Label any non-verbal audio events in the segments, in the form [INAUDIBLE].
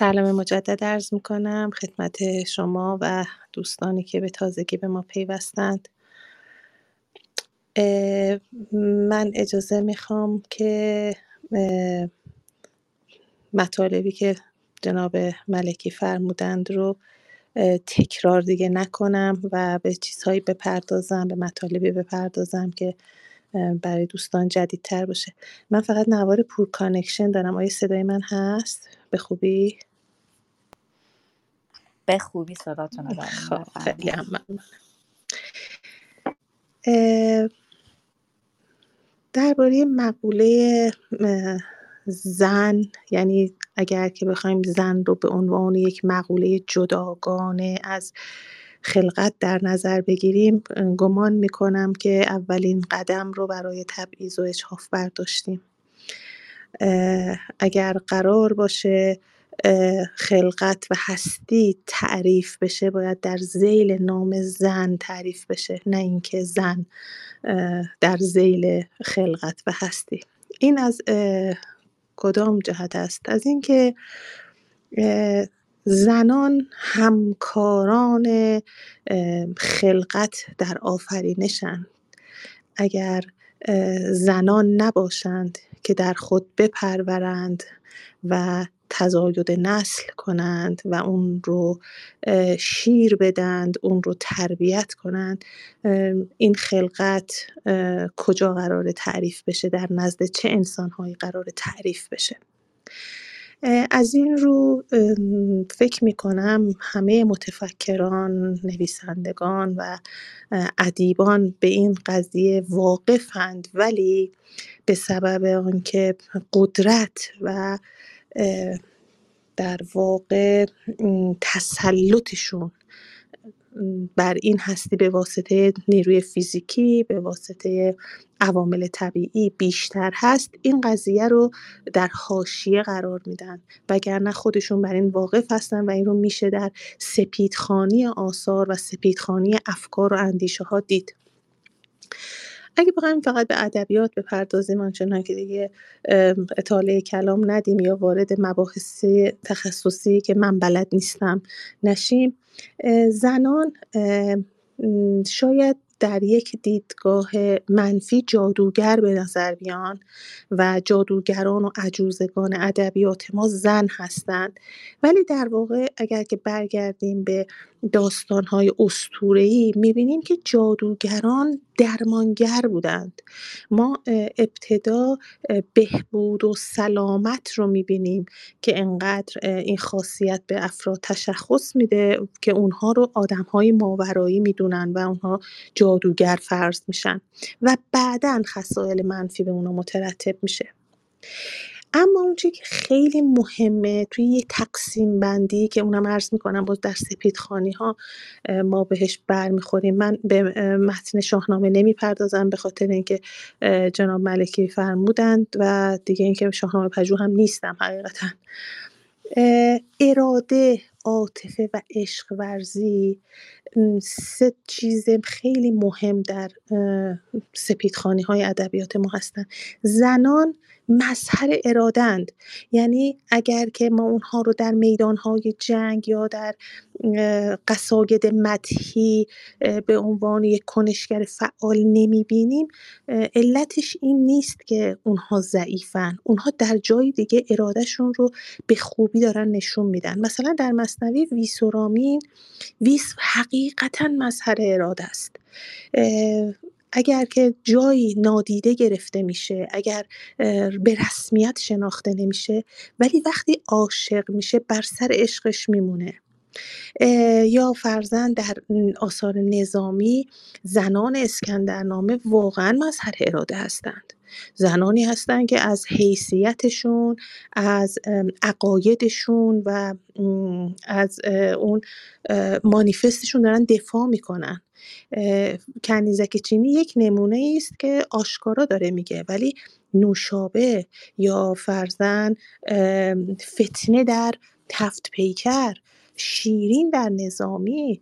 سلام مجدد عرض می‌کنم خدمت شما و دوستانی که به تازگی به ما پیوستند. من اجازه می‌خوام که مطالبی که جناب ملکی فرمودند رو تکرار دیگه نکنم و به چیزهایی بپردازم به مطالبی بپردازم که برای دوستان جدیدتر باشه. من فقط نوار poor connection دارم. آیا صدای من هست؟ به خوبی؟ به خوبی صداتون رو خب خیلی درباره مقوله زن یعنی اگر که بخوایم زن رو به عنوان یک مقوله جداگانه از خلقت در نظر بگیریم گمان می‌کنم که اولین قدم رو برای تبعیض و اجحاف برداشتیم. اگر قرار باشه خلقت و هستی تعریف بشه باید در زیل نام زن تعریف بشه نه اینکه زن در زیل خلقت و هستی. این از کدام جهت است؟ از اینکه زنان همکاران خلقت در آفرینشند. اگر زنان نباشند که در خود بپرورند و تزاید نسل کنند و اون رو شیر بدند اون رو تربیت کنند. این خلقت کجا قرار تعریف بشه؟ در نزد چه انسانهایی قرار تعریف بشه؟ از این رو فکر می کنم همه متفکران، نویسندگان و ادیبان به این قضیه واقفند ولی به سبب آنکه قدرت و در واقع تسلطشون بر این هستی به واسطه نیروی فیزیکی به واسطه عوامل طبیعی بیشتر هست. این قضیه رو در حاشیه قرار میدن. وگرنه خودشون بر این واقف هستن و این رو میشه در سپیدخانی آثار و سپیدخانی افکار و اندیشه ها دید. اگه بخوایم فقط به ادبیات بپردازیم آنچنان که دیگه اطاله کلام ندیم یا وارد مباحث تخصصی که من بلد نیستم نشیم زنان شاید در یک دیدگاه منفی جادوگر به نظر بیان و جادوگران و عجوزگان ادبیات ما زن هستند. ولی در واقع اگر که برگردیم به داستانهای اسطوره‌ای می‌بینیم که جادوگران درمانگر بودند. ما ابتدا بهبود و سلامت رو می‌بینیم که انقدر این خاصیت به افراد تشخص میده که اونها رو آدمهای ماورایی می‌دونن و اونها جادوگر فرض میشن و بعدا خصایل منفی به اونا مترتب میشه. اما اون که خیلی مهمه توی یه تقسیم بندی که اونم عرض می‌کنم باز در خانی ها ما بهش برمیخوریم. من به متن شاهنامه نمی‌پردازم به خاطر اینکه جناب ملکی فرمودند و دیگه اینکه شاهنامه پژوه هم نیستم حقیقتا. اراده عاطفه و عشق ورزی سه چیز خیلی مهم در سپیدخانی های ادبیات ما هستن. زنان مظهر ارادند یعنی اگر که ما اونها رو در میدانهای جنگ یا در قصاید مدهی به عنوان یک کنشگر فعال نمی بینیم علتش این نیست که اونها ضعیفن. اونها در جای دیگه ارادهشون رو به خوبی دارن نشون میدن. مثلا در مصنوی ویسورامین ویس حقیقتا مظهر اراده است. اگر که جایی نادیده گرفته میشه اگر به رسمیت شناخته نمیشه ولی وقتی عاشق میشه بر سر عشقش میمونه. یا فرزن در آثار نظامی زنان اسکندرنامه واقعا مظهر اراده هستند. زنانی هستند که از حیثیتشون از عقایدشون و از اون مانیفستشون دارن دفاع می‌کنن. کنیزک چینی یک نمونه است که آشکارا داره میگه ولی نوشابه یا فرزن فتنه در تفت پیکر شیرین در نظامی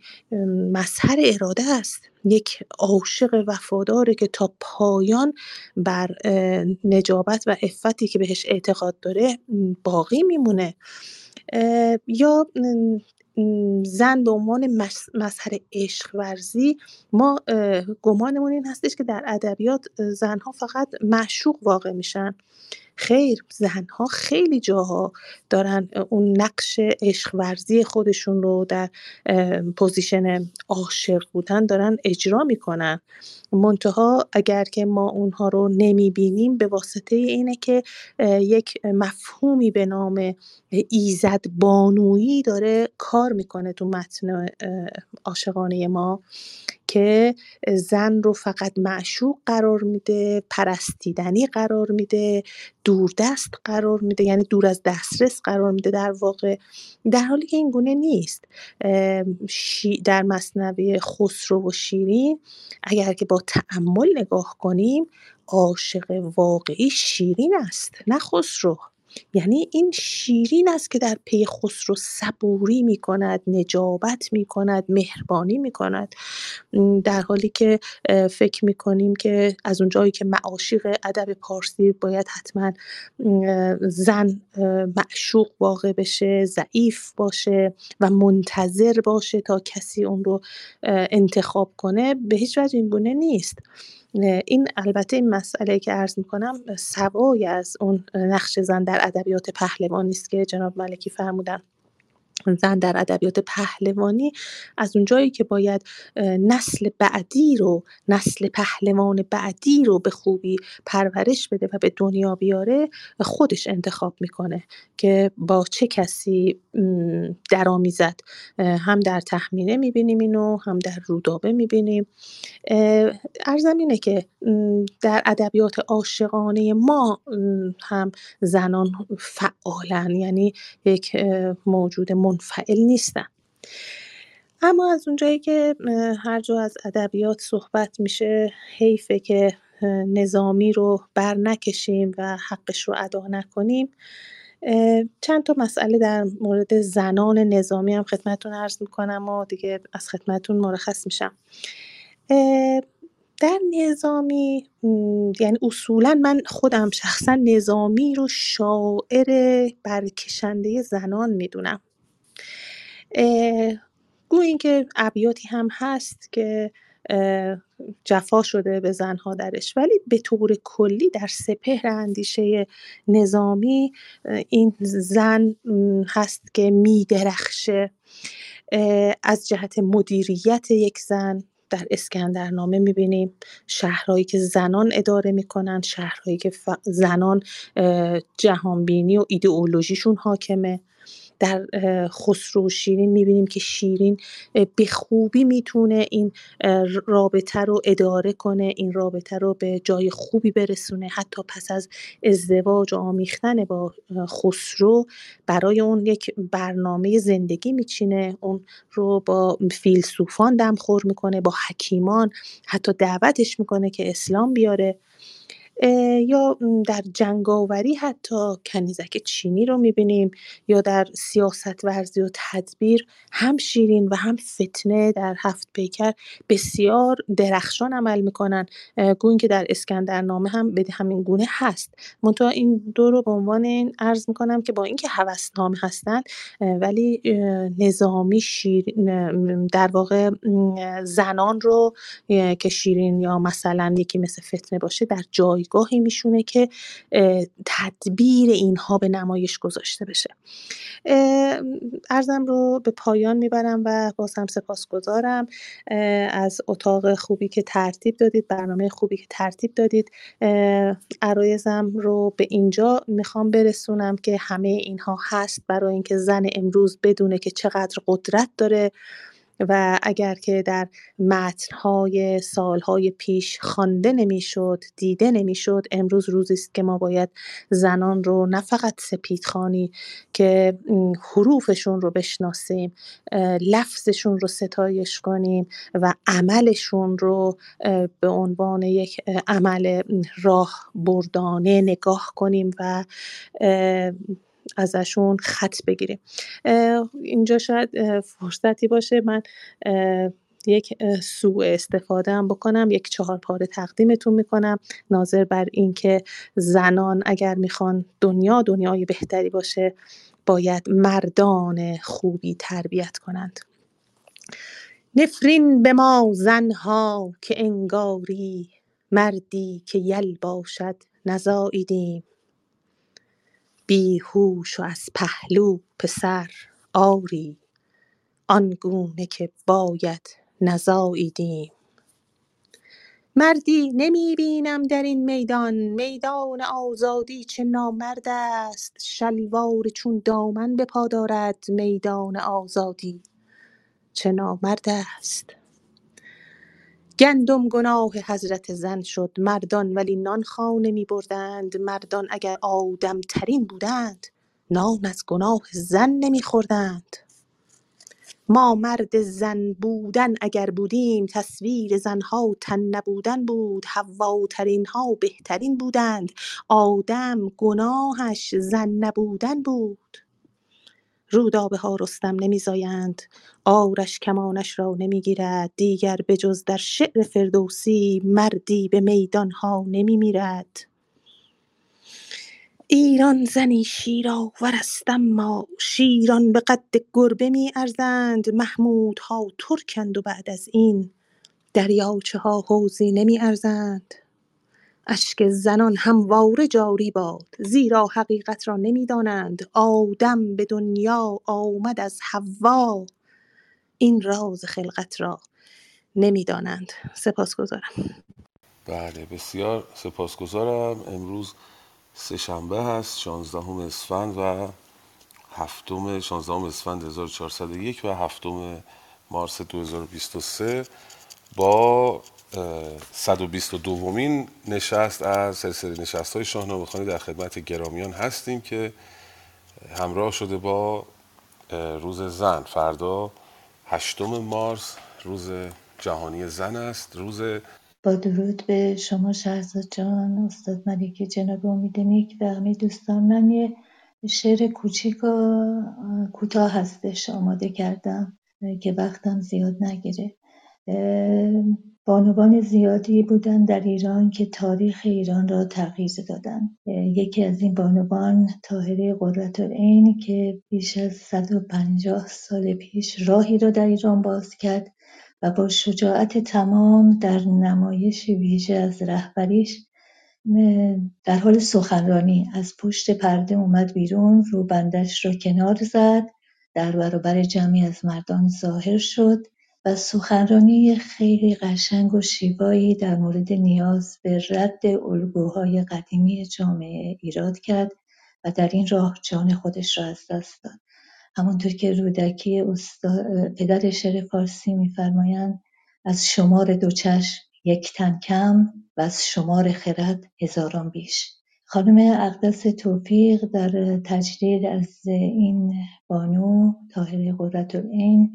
مظهر اراده است. یک عاشق وفاداره که تا پایان بر نجابت و افتی که بهش اعتقاد داره باقی میمونه. یا زن به عنوان مظهر عشق ورزی ما گمانمون این هستش که در ادبیات زنها فقط معشوق واقع میشن. خیر زنها خیلی جاها دارن اون نقش عشق ورزی خودشون رو در پوزیشن عاشق بودن دارن اجرا می‌کنن. منتها اگر که ما اونها رو نمی‌بینیم به واسطه اینه که یک مفهومی به نام ایزد بانویی داره کار می‌کنه تو متن عاشقانه ما. که زن رو فقط معشوق قرار میده پرستیدنی قرار میده دوردست قرار میده یعنی دور از دسترس قرار میده در واقع. در حالی که این گونه نیست. در مصنوی خسرو و شیرین اگر که با تعمل نگاه کنیم عاشق واقعی شیرین است نه خسرو. یعنی این شیرین است که در پی خسرو صبوری می کند نجابت می کند مهربانی می کند در حالی که فکر می کنیم که از اونجایی که معاشق ادب پارسی باید حتما زن معشوق واقع بشه ضعیف باشه و منتظر باشه تا کسی اون رو انتخاب کنه به هیچ وجه این گونه نیست. این البته این مسئله که عرض می‌کنم سوای از اون نقش زن در ادبیات پهلوانی است که جناب ملکی فرمودن. زن در ادبیات پهلوانی از اونجایی که باید نسل بعدی رو نسل پهلوان بعدی رو به خوبی پرورش بده و به دنیا بیاره خودش انتخاب می‌کنه که با چه کسی درآمیزد. هم در تخمینه می‌بینیم اینو هم در رودابه می‌بینیم. ارزم اینه که در ادبیات عاشقانه ما هم زنان فعالن. یعنی یک موجود منفعل نیستن اما از اونجایی که هر جا از ادبیات صحبت میشه حیفه که نظامی رو بر نکشیم و حقش رو ادا نکنیم چند تا مسئله در مورد زنان نظامی هم خدمتون عرض می‌کنم و دیگه از خدمتون مرخص میشم. در نظامی یعنی اصولا من خودم شخصا نظامی رو شاعر برکشنده زنان می‌دونم. گویا که ابیاتی هم هست که جفا شده به زنها درش. ولی به طور کلی در سپهر اندیشه نظامی این زن هست که میدرخشه. از جهت مدیریت یک زن در اسکندرنامه می‌بینیم شهرهایی که زنان اداره می‌کنن شهرهایی که زنان جهانبینی و ایدئولوژیشون حاکمه. در خسرو شیرین می‌بینیم که شیرین به خوبی می‌تونه این رابطه رو اداره کنه این رابطه رو به جای خوبی برسونه. حتی پس از ازدواج و آمیختن با خسرو برای اون یک برنامه زندگی میچینه. اون رو با فیلسوفان دمخور می‌کنه با حکیمان حتی دعوتش می‌کنه که اسلام بیاره. یا در جنگاوری حتی کنیزک چینی رو می‌بینیم یا در سیاست ورزی و تدبیر هم شیرین و هم فتنه در هفت پیکر بسیار درخشان عمل می‌کنن. گوین که در اسکندرنامه هم به همین گونه هست. منتها این دو رو به عنوان این عرض می‌کنم که با اینکه هوسنامه هستن ولی نظامی شیرین در واقع زنان رو که شیرین یا مثلا یکی مثل فتنه باشه در جای جایگاهی میشونه که تدبیر اینها به نمایش گذاشته بشه. ارزم رو به پایان می‌برم و باز هم سپاسگزارم از اتاق خوبی که ترتیب دادید برنامه خوبی که ترتیب دادید عرایزم رو به اینجا می‌خوام برسونم که همه اینها هست برای اینکه زن امروز بدونه که چقدر قدرت داره. و اگر که در متنهای سالهای پیش خوانده نمی‌شد دیده نمی‌شد امروز روزی است که ما باید زنان رو نه فقط سپیدخانی که حروفشون رو بشناسیم لفظشون رو ستایش کنیم و عملشون رو به عنوان یک عمل راه بردانه نگاه کنیم و ازشون خط بگیریم. اینجا شاید فرصتی باشه من یک سوء استفاده هم بکنم یک چهار پاره تقدیمتون می‌کنم. ناظر بر اینکه زنان اگر می‌خوان دنیا دنیای بهتری باشه باید مردان خوبی تربیت کنند. نفرین به ما زنها که انگاری مردی که یل باشد نزاییدیم بی هوش و از پهلو پسر آری. آنگونه که باید نزاییدیم. مردی نمی بینم در این میدان. میدان آزادی چه نامرد است. شلوار چون دامن به پا دارد. میدان آزادی چه نامرد است. گندم گناه حضرت زن شد. مردان ولی نان خانه می بردند. مردان اگر آدم ترین بودند نان از گناه زن نمی خوردند. ما مرد زن بودن اگر بودیم تصویر زنها تن نبودن بود. حواترین ها بهترین بودند. آدم گناهش زن نبودن بود. رودابه ها رستم نمیزایند آرش کمانش را نمی‌گیرد دیگر به جز در شعر فردوسی مردی به میدان ها نمی میرد ایران زنی شیرآور است اما شیران به قد گربه می ارزند محمودها ترکند و بعد از این دریاچه ها حوضی نمی ارزند اشک زنان همواره جاری باد زیرا حقیقت را نمی‌دانند. آدم به دنیا آمد از حوا. این راز خلقت را نمی‌دانند. سپاسگزارم. بله بسیار سپاسگزارم. امروز سهشنبه هست 16 اسفند و هفتم 16 اسفند 1401 و هفتم مارس 2023 با 122 دومین نشست از سلسله نشست های شاهنامه خانی در خدمت گرامیان هستیم که همراه شده با روز زن. فردا هشتم مارس روز جهانی زن است. روز با درود به شما شهرزاد جان استاد ملیکی جناب امید نیک و همه دوستان. من یه شعر کوچیک و کوتاه هستش آماده کردم که وقتم زیاد نگیره. بانوان زیادی بودند در ایران که تاریخ ایران را تغییر دادند. یکی از این بانوان طاهره قرةالعین که بیش از 150 سال پیش راهی را در ایران باز کرد و با شجاعت تمام در نمایش ویژه از رهبریش در حال سخنرانی از پشت پرده اومد بیرون روبندش را کنار زد در برابر جمعی از مردان ظاهر شد و سخنرانی خیلی قشنگ و شیوایی در مورد نیاز به رد الگوهای قدیمی جامعه ایراد کرد و در این راه جان خودش را از دست داد. همونطور که رودکی پدر شعر فارسی میفرمایند از شمار دو چشم یک تن کم و از شمار خرد هزاران بیش. خانم اقدس توفیق در تجدید از این بانو طاهره قرةالعین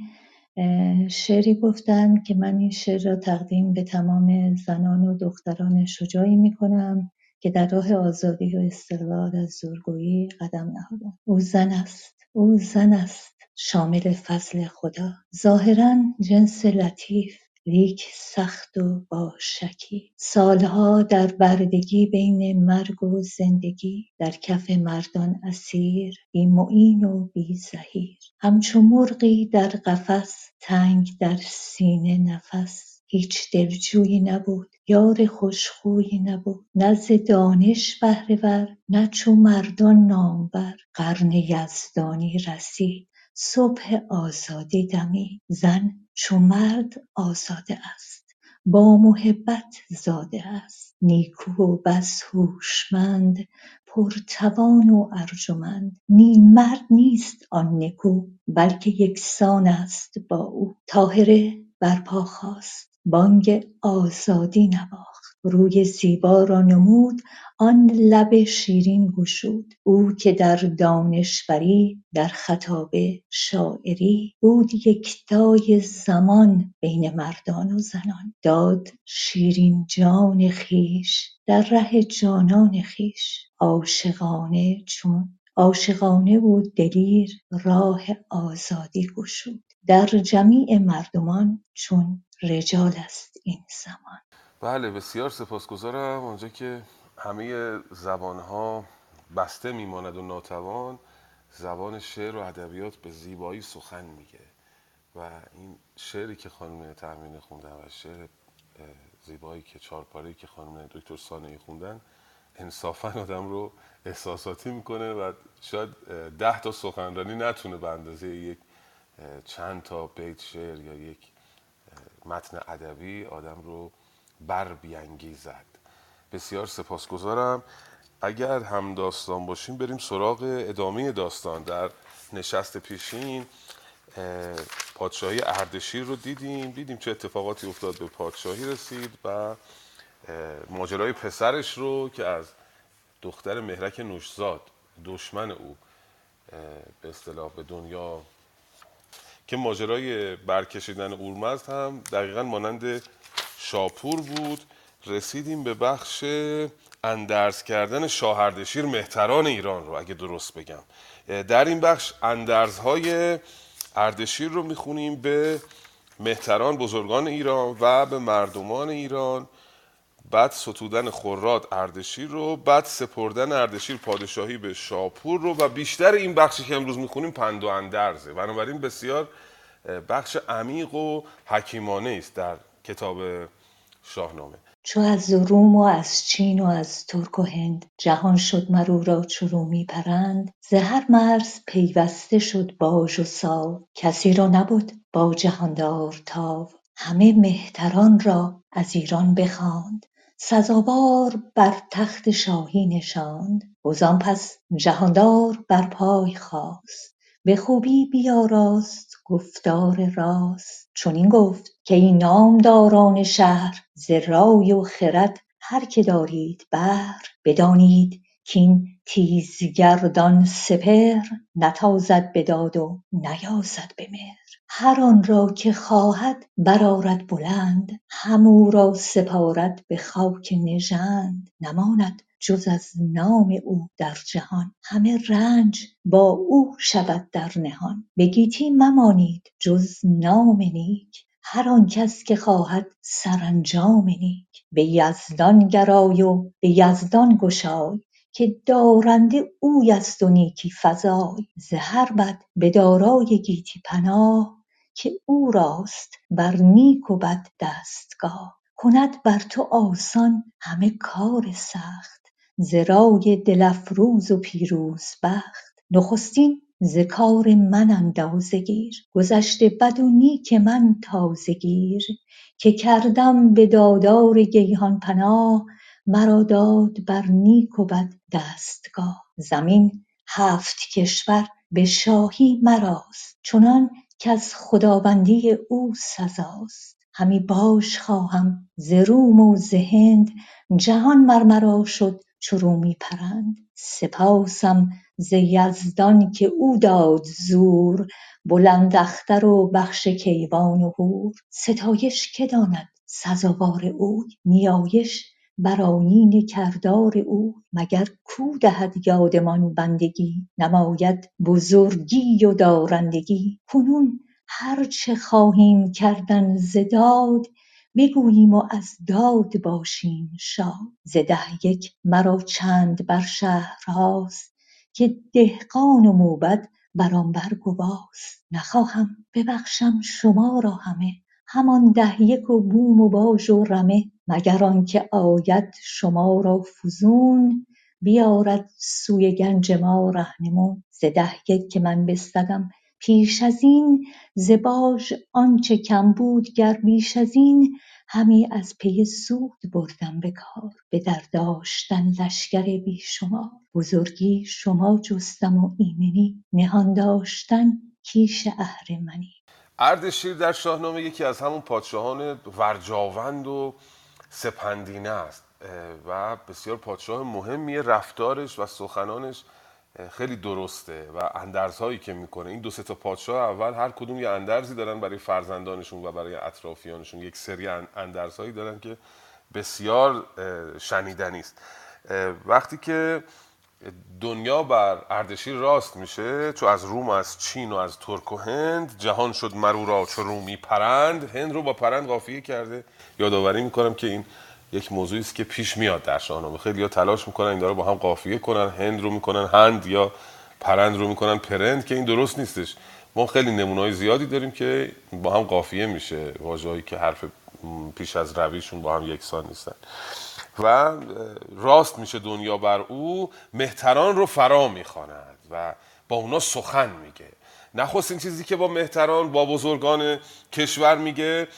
شعری گفتن که من این شعر را تقدیم به تمام زنان و دختران شجاعی می‌کنم که در راه آزادی و استقلال از زورگویی قدم نهادند. او زن است. او زن است. شامل فضل خدا. ظاهرا جنس لطیف. لیک سخت و با شکی. سالها در بردگی بین مرگ و زندگی. در کف مردان اسیر بی معین و بی زحیر همچو مرغی در قفس تنگ در سینه نفس. هیچ دلجویی نبود یار خوشخویی نبود. نه ز دانش بهره ور نه چو مردان نامور. قرن یزدانی رسید صبح آزادی دمید. زن چو مرد آزاده است با محبت زاده است. نیکو و بس هوشمند پرتوان و ارجمند. نی مرد نیست آن نکو بلکه یکسان است با او. طاهره برپا خاست بانگ آزادی نواخت. روی زیبا را نمود آن لب شیرین گشود. او که در دانشوری در خطابه شاعری بود یکتای زمان بین مردان و زنان. داد شیرین جان خویش در ره جانان خویش. عاشقانه چون عاشقانه و دلیر راه آزادی گشود. در جمیع مردمان چون رجال است این زمان. بله بسیار سپاسگزارم. آنجا که همه زبانها بسته میماند و ناتوان زبان شعر و ادبیات به زیبایی سخن میگه. و این شعری که خانم تأمین خوندن و شعر زیبایی که چارپاری که خانم دکتر سانهی خوندن انصافا آدم رو احساساتی می‌کنه و شاید ده تا سخنرانی نتونه به اندازه یک چند تا بیت شعر یا یک متن ادبی آدم رو بر بیانگیزد. بسیار سپاسگزارم. اگر هم داستان باشیم بریم سراغ ادامه داستان. در نشست پیشین پادشاهی اردشیر رو دیدیم. دیدیم چه اتفاقاتی افتاد به پادشاهی رسید و ماجرای پسرش رو که از دختر مهرک نوشزاد دشمن او به اصطلاح به دنیا که ماجرای برکشیدن اورمزد هم دقیقا مانند شاپور بود. رسیدیم به بخش اندرز کردن شاهردشیر مهتران ایران رو اگه درست بگم. در این بخش اندرزهای اردشیر رو می‌خونیم به مهتران بزرگان ایران و به مردمان ایران. بعد ستودن خوراد اردشیر رو بعد سپردن اردشیر پادشاهی به شاپور رو و بیشتر این بخشی که امروز می‌خونیم پند و اندرزه. بنابراین بسیار بخش عمیق و حکیمانه است در کتاب شاهنامه. چو از روم و از چین و از ترک و هند جهان شد مرو را چو رومی پرند ز هر مرز پیوسته شد باژ و ساو. کسی را نبد با جهاندار تاو. همه مهتران را از ایران بخواند. سزاوار بر تخت شاهی نشاند. وزان پس جهاندار بر پای خاست. به خوبی بیاراست گفتار راست. چنین گفت که ای نامداران شهر ز رای و خرد هر که دارید بهر بدانید کاین تیزگردان سپهر نتازد به داد و نیازد به مهر. هر آن را که خواهد برآرد بلند هم او را سپارد به خاک نژند. نماند جز از نام او در جهان. همه رنج با او شود در نهان. به گیتی ممانید جز نام نیک. هر آن کس که خواهد سرانجام نیک. به یزدان گرای و به یزدان گشای که دارنده اوی است و نیکی فزای. ز هر بد به دارای گیتی پناه که او راست بر نیک و بد دستگاه. کند بر تو آسان همه کار سخت ز رای دل افروز و پیروزبخت نخستین ز کار من اندازه گیر. گذشته بد و نیک من تازه گیر. که کردم به دادار گیهان پناه مرا داد بر نیک و بد دستگاه. زمین هفت کشور به شاهی مراست چنان کز خداوندی او سزاست. همی باج خواهم ز روم و ز هند جهان مر مرا شد چو رومی پرند سپاسم ز یزدان که او داد زور بلند اختر و بخش کیوان و هور ستایش که داند سزاوار اوی؟ نیایش بر آیین کردار اوی. مگر کو دهد یادمان بندگی؟ نماید بزرگی و دارندگی. کنون هر چه خواهیم کردن ز داد بگوییم و از داد باشیم شاد ز ده یک مرا چند بر شهرهاست که دهقان و موبد بران بر گواست. نخواهم ببخشم شما را همه همان ده یک و بوم و باژ و رمه مگر آنکه آید شما را فزون بیارد سوی گنج ما رهنمون. ز ده یک که من بستدم پیش ازین ز باژ آنچه کم بود گر بیش ازین همی از پی سود بردم به کار به در داشتن لشکر بی شمار بزرگی شما جستم و ایمنی نهان داشتن کیش اهرمنی اردشیر در شاهنامه یکی از همون پادشاهان ورجاوند و سپندینه است و بسیار پادشاه مهمیه رفتارش و سخنانش خیلی درسته و اندرزهایی که می‌کنه. این دو سه تا پادشاه اول هر کدوم یه اندرزی دارن برای فرزندانشون و برای اطرافیانشون. یک سری اندرزهایی دارن که بسیار شنیدنی است. وقتی که دنیا بر اردشیر راست میشه چو از روم و از چین و از ترک و هند جهان شد مرو را چو رومی پرند هند رو با پرند قافیه کرده. یادآوری می‌کنم که این یک موضوعی است که پیش میاد در شاهنامه. خیلی یا تلاش می‌کنن این داره با هم قافیه کنن هند رو می‌کنن هند یا پرند رو می‌کنن پرند که این درست نیستش. ما خیلی نمونای زیادی داریم که با هم قافیه میشه. واژه‌ای که حرف پیش از رویشون با هم یکسان نیستن. و راست میشه دنیا بر او مهتران رو فرا می‌خواند و با اونا سخن میگه. نخستین چیزی که با مهتران با بزرگان کشور میگه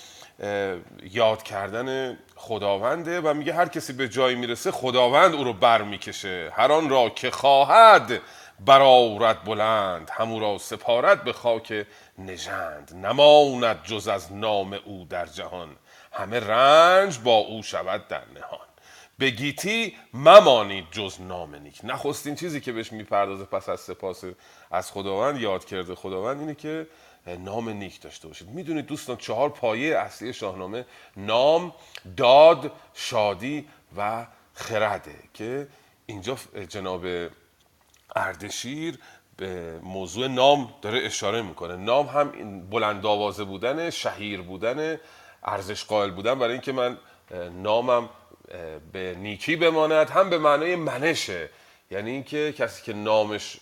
یاد کردن خداونده و میگه هر کسی به جایی می‌رسه خداوند او رو بر می‌کشه هر آن را که خواهد برارت بلند همو را سپارت به خاک نژند. نماند جز از نام او در جهان. همه رنج با او شود در نهان. به گیتی ممانید جز نام نیک. نخستین چیزی که بهش می‌پردازه پس از سپاس از خداوند یاد کرده خداوند اینه که نام نیک داشته باشید. می‌دونید دوستان چهار پایه اصلی شاهنامه نام داد شادی و خرده که اینجا جناب اردشیر به موضوع نام داره اشاره می‌کنه. نام هم بلند آوازه بودن شهیر بودن ارزش قائل بودن. برای اینکه من نامم به نیکی بماند هم به معنای منشه. یعنی اینکه کسی که نامش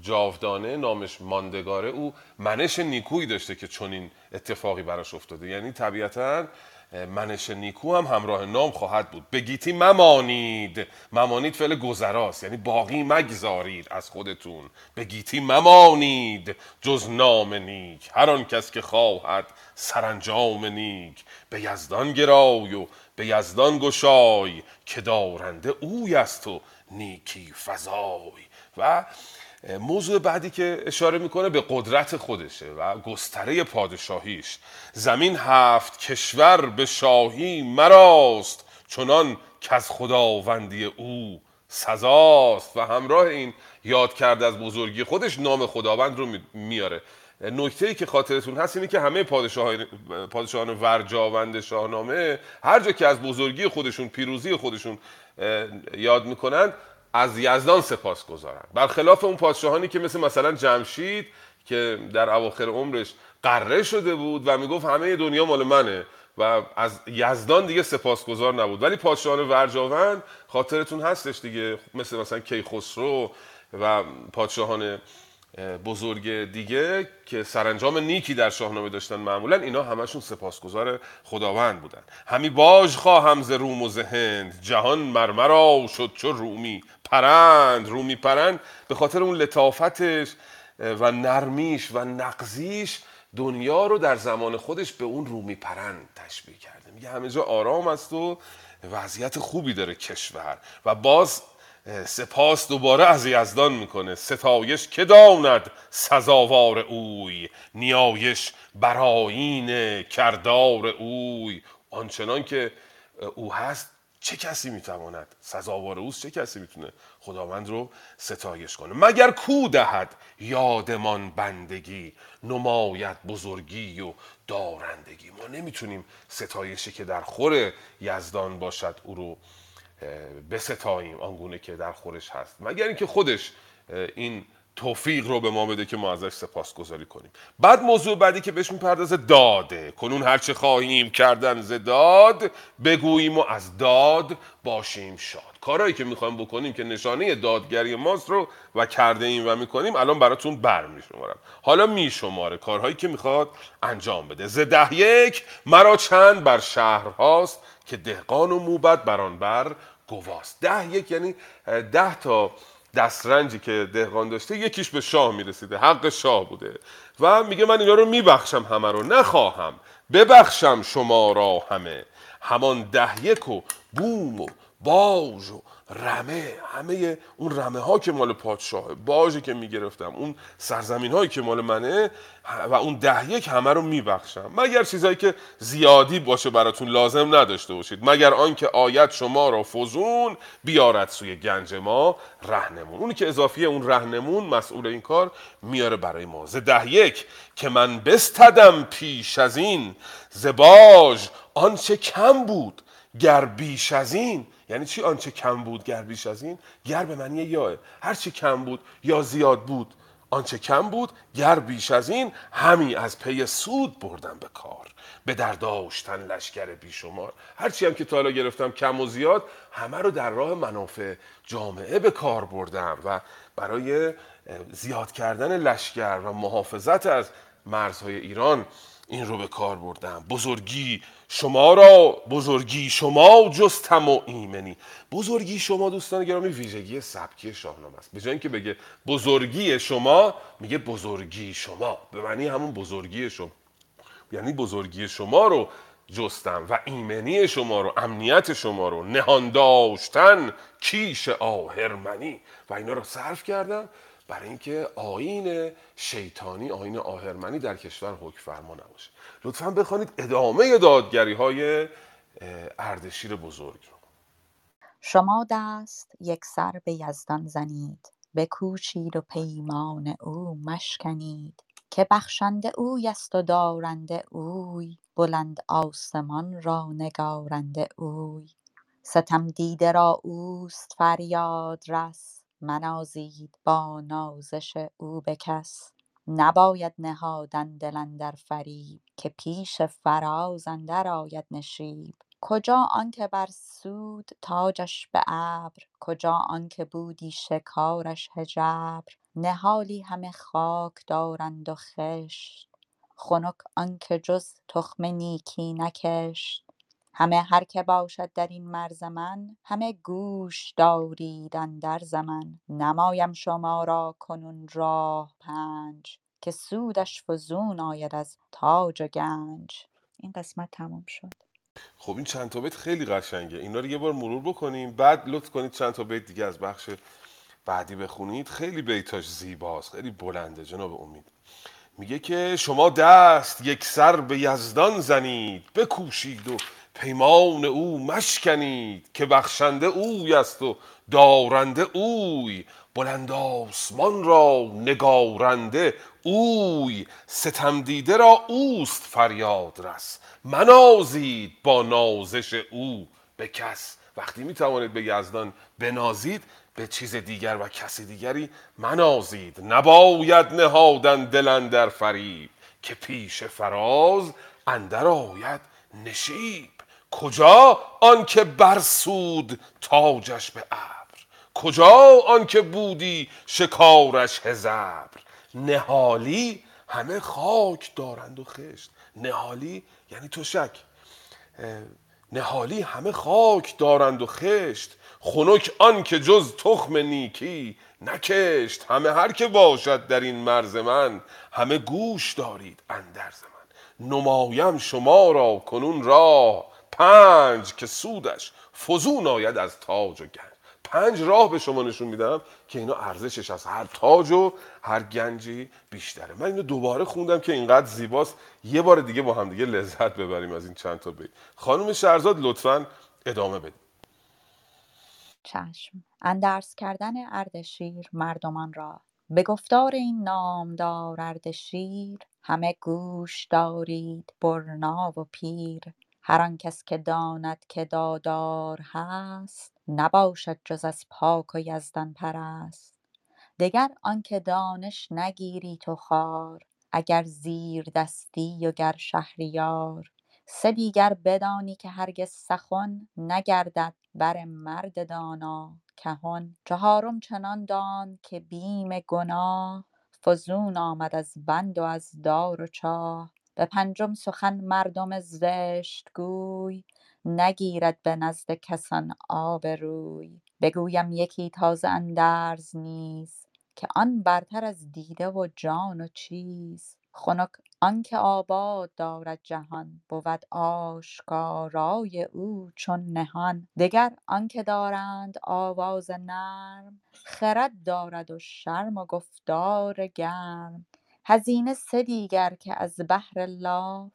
جاودانه نامش ماندگاره او منش نیکویی داشته که چنین اتفاقی براش افتاده. یعنی طبیعتا منش نیکو هم همراه نام خواهد بود. بگیتی ممانید. ممانید فعل گذراست. یعنی باقی مگذارید از خودتون. بگیتی ممانید. جز نام نیک. هر آن کس که خواهد سرانجام نیک. به یزدان گرای و به یزدان گشای که دارنده اوی است و نیکی فضای و موضوع بعدی که اشاره می‌کنه به قدرت خودشه و گستره پادشاهیش. زمین هفت کشور به شاهی مراست چنان که از خداوندی او سزاست. و همراه این یاد کرده از بزرگی خودش نام خداوند رو میاره. نکته ای که خاطرتون هست اینه که همه پادشاهان پادشاهان ورجاوند شاهنامه هر جا که از بزرگی خودشون پیروزی خودشون یاد می‌کنن از یزدان سپاس گذارن برخلاف اون پادشاهانی که مثل مثلا جمشید که در اواخر عمرش قره شده بود و می‌گفت همه دنیا مال منه و از یزدان دیگه سپاسگزار نبود. ولی پادشاهان ورجاوند خاطرتون هستش دیگه مثل مثلا کیخسرو و پادشاهان بزرگ دیگه که سرانجام نیکی در شاهنامه داشتن معمولا اینا همشون سپاسگزار خداوند بودن. همی باج خواهم ز روم و ز هند. جهان مرمرا شد چو رومی پرند. رومی پرند به خاطر اون لطافتش و نرمیش و نقزیش دنیا رو در زمان خودش به اون رومی پرند تشبیه کرده. میگه همه جا آرام است و وضعیت خوبی داره کشور. و باز سپاس دوباره از یزدان می‌کنه. ستایش که داند سزاوار اوی؟ نیایش براین کردار اوی؟ آنچنان که او هست چه کسی می‌تواند؟ سزاوار اوست چه کسی می‌تونه خداوند رو ستایش کنه؟ مگر کو دهد یادمان بندگی نمایت بزرگی و دارندگی؟ ما نمی‌تونیم ستایشی که در خور یزدان باشد او رو بستاییم آنگونه که در خورش هست. مگر اینکه خودش این توفیق رو به ما بده که ما ازش سپاسگزاری کنیم. بعد موضوع بعدی که بهش می‌پردازه داده. کنون هرچه خواهیم کردن ز داد بگوییم و از داد باشیم شاد. کارهایی که می‌خوایم بکنیم که نشانه دادگری ماست رو و کرده ایم و می‌کنیم الان براتون بر میشمارم. حالا میشماره کارهایی که می‌خواد انجام بده. ز ده یک مرا چند بر شهر هاست که دهقان و موبت بران بر گواست. ده یک یعنی ده تا دسترنجی که دهقان داشته یکیش به شاه می‌رسیده. حق شاه بوده. و میگه من اینا رو میبخشم همه رو نخواهم. ببخشم شما را همه. همان ده یک و بوم و باج و رمه همه اون رمه ها که مال پادشاه باجی که می‌گرفتم اون سرزمین هایی که مال منه و اون ده یک همه رو میبخشم. مگر چیزهایی که زیادی باشه براتون لازم نداشته باشید. مگر آنکه آیت شما را فزون بیارد سوی گنج ما رهنمون. اونی که اضافیه اون رهنمون مسئول این کار میاره برای ما. ز ده یک که من بستدم پیش از این زباج آنچه کم بود گر بیش از این یعنی چی آنچه کم بود گر بیش از این؟ گر به معنی یاه. هر چی کم بود یا زیاد بود آنچه کم بود گر بیش از این همی از پی سود بردم به کار. به در داشتن لشکر بیشمار. هرچی هم که تا حالا گرفتم کم و زیاد همه رو در راه منافع جامعه به کار بردم و برای زیاد کردن لشکر و محافظت از مرزهای ایران این رو به کار بردم. بزرگی شما را بزرگی شما جستم و ایمنی. بزرگی شما دوستان گرامی ویژگی سبکی شاهنامه است. به جای اینکه بگه بزرگی شما میگه بزرگی شما. به معنی همون بزرگی شما. یعنی بزرگی شما رو جستم و ایمنی شما رو امنیت شما رو نهان داشتن کیش آهرمنی. و اینا رو صرف کردم. برای اینکه آین شیطانی آین آهرمنی در کشور حکم فرما نباشه. لطفا بخوانید ادامه دادگری های اردشیر بزرگ رو. شما دست یک سر به یزدان زنید بکوشید و پیمان او مشکنید که بخشنده اوی است و دارنده اوی بلند آسمان را نگارنده اوی. ستم دیده را اوست فریاد رس منازید با نازش او به کس. نباید نهادن دل اندر فریب که پیش فراز اندر آید نشیب. کجا آنکه بر سود تاجش به ابر کجا آنکه بودی شکارش هژبر نهالی همه خاک دارند و خشت خنک آنکه جز تخم نیکی نکشت. همه هر که باشد در این مرز من همه گوش دارید اندر زمن نمایم شما را کنون راه پنج که سودش فزون آید از تاج و گنج. این قسمت تمام شد. خب این چند تا بیت خیلی قشنگه. اینا رو یه بار مرور بکنیم. بعد لطف کنید چند تا بیت دیگه از بخش بعدی بخونید. خیلی بیتاش زیباست. خیلی بلنده. جناب امید. میگه که شما دست یک سر به یزدان زنید. بکوشید و پیمان او مشکنید که بخشنده اوی است و دارنده اوی. بلند آسمان را نگارنده اوی. ستم دیده را اوست فریاد رس. منازید با نازش او. به کس. وقتی می توانید به یزدان بنازید به چیز دیگر و کسی دیگری منازید. نباید نهادن دل در فریب. که پیش فراز اندر آید نشیب. کجا آنکه برسود تاجش به ابر؟ کجا آنکه بودی شکارش هزبر نهالی همه خاک دارند و خشت. نهالی یعنی تشک نهالی همه خاک دارند و خشت. خنک آن که جز تخم نیکی نکشت. همه هر که باشد در این مرز من همه گوش دارید اندر من. نمایم شما را کنون راه. پنج که سودش فزون آید از تاج و گنج. پنج راه به شما نشون میدم که اینا ارزشش از هر تاج و هر گنجی بیشتره. من اینو دوباره خوندم که اینقدر زیباست. یه بار دیگه با هم دیگه لذت ببریم از این چند تا بیت. خانم شهرزاد لطفا ادامه بدید چشم. اندرس کردن اردشیر مردمان را. به گفتار این نامدار اردشیر همه گوش دارید برنا و پیر. هر آن کس که داند که دادار هست نباشد جز از پاک و یزدان پرست. دگر آنکه دانش نگیری تو خوار اگر زیر دستی و گر شهریار. سه دیگر بدانی که هرگز سخن نگردد بر مرد دانا. کهن چهارم چنان دان که بیم گناه فزون آمد از بند و از دار و چاه. به پنجم سخن مردم زشت گوی نگیرد به نزد کسان آبروی. بگویم یکی تازه اندرز نیز که آن برتر از دیده و جان و چیز. خنک آنکه آباد دارد جهان بود آشکارای او چون نهان. دگر آنکه دارند آواز نرم خرد دارد و شرم و گفتار گرم. هزینه سه دیگر که از بهر لاف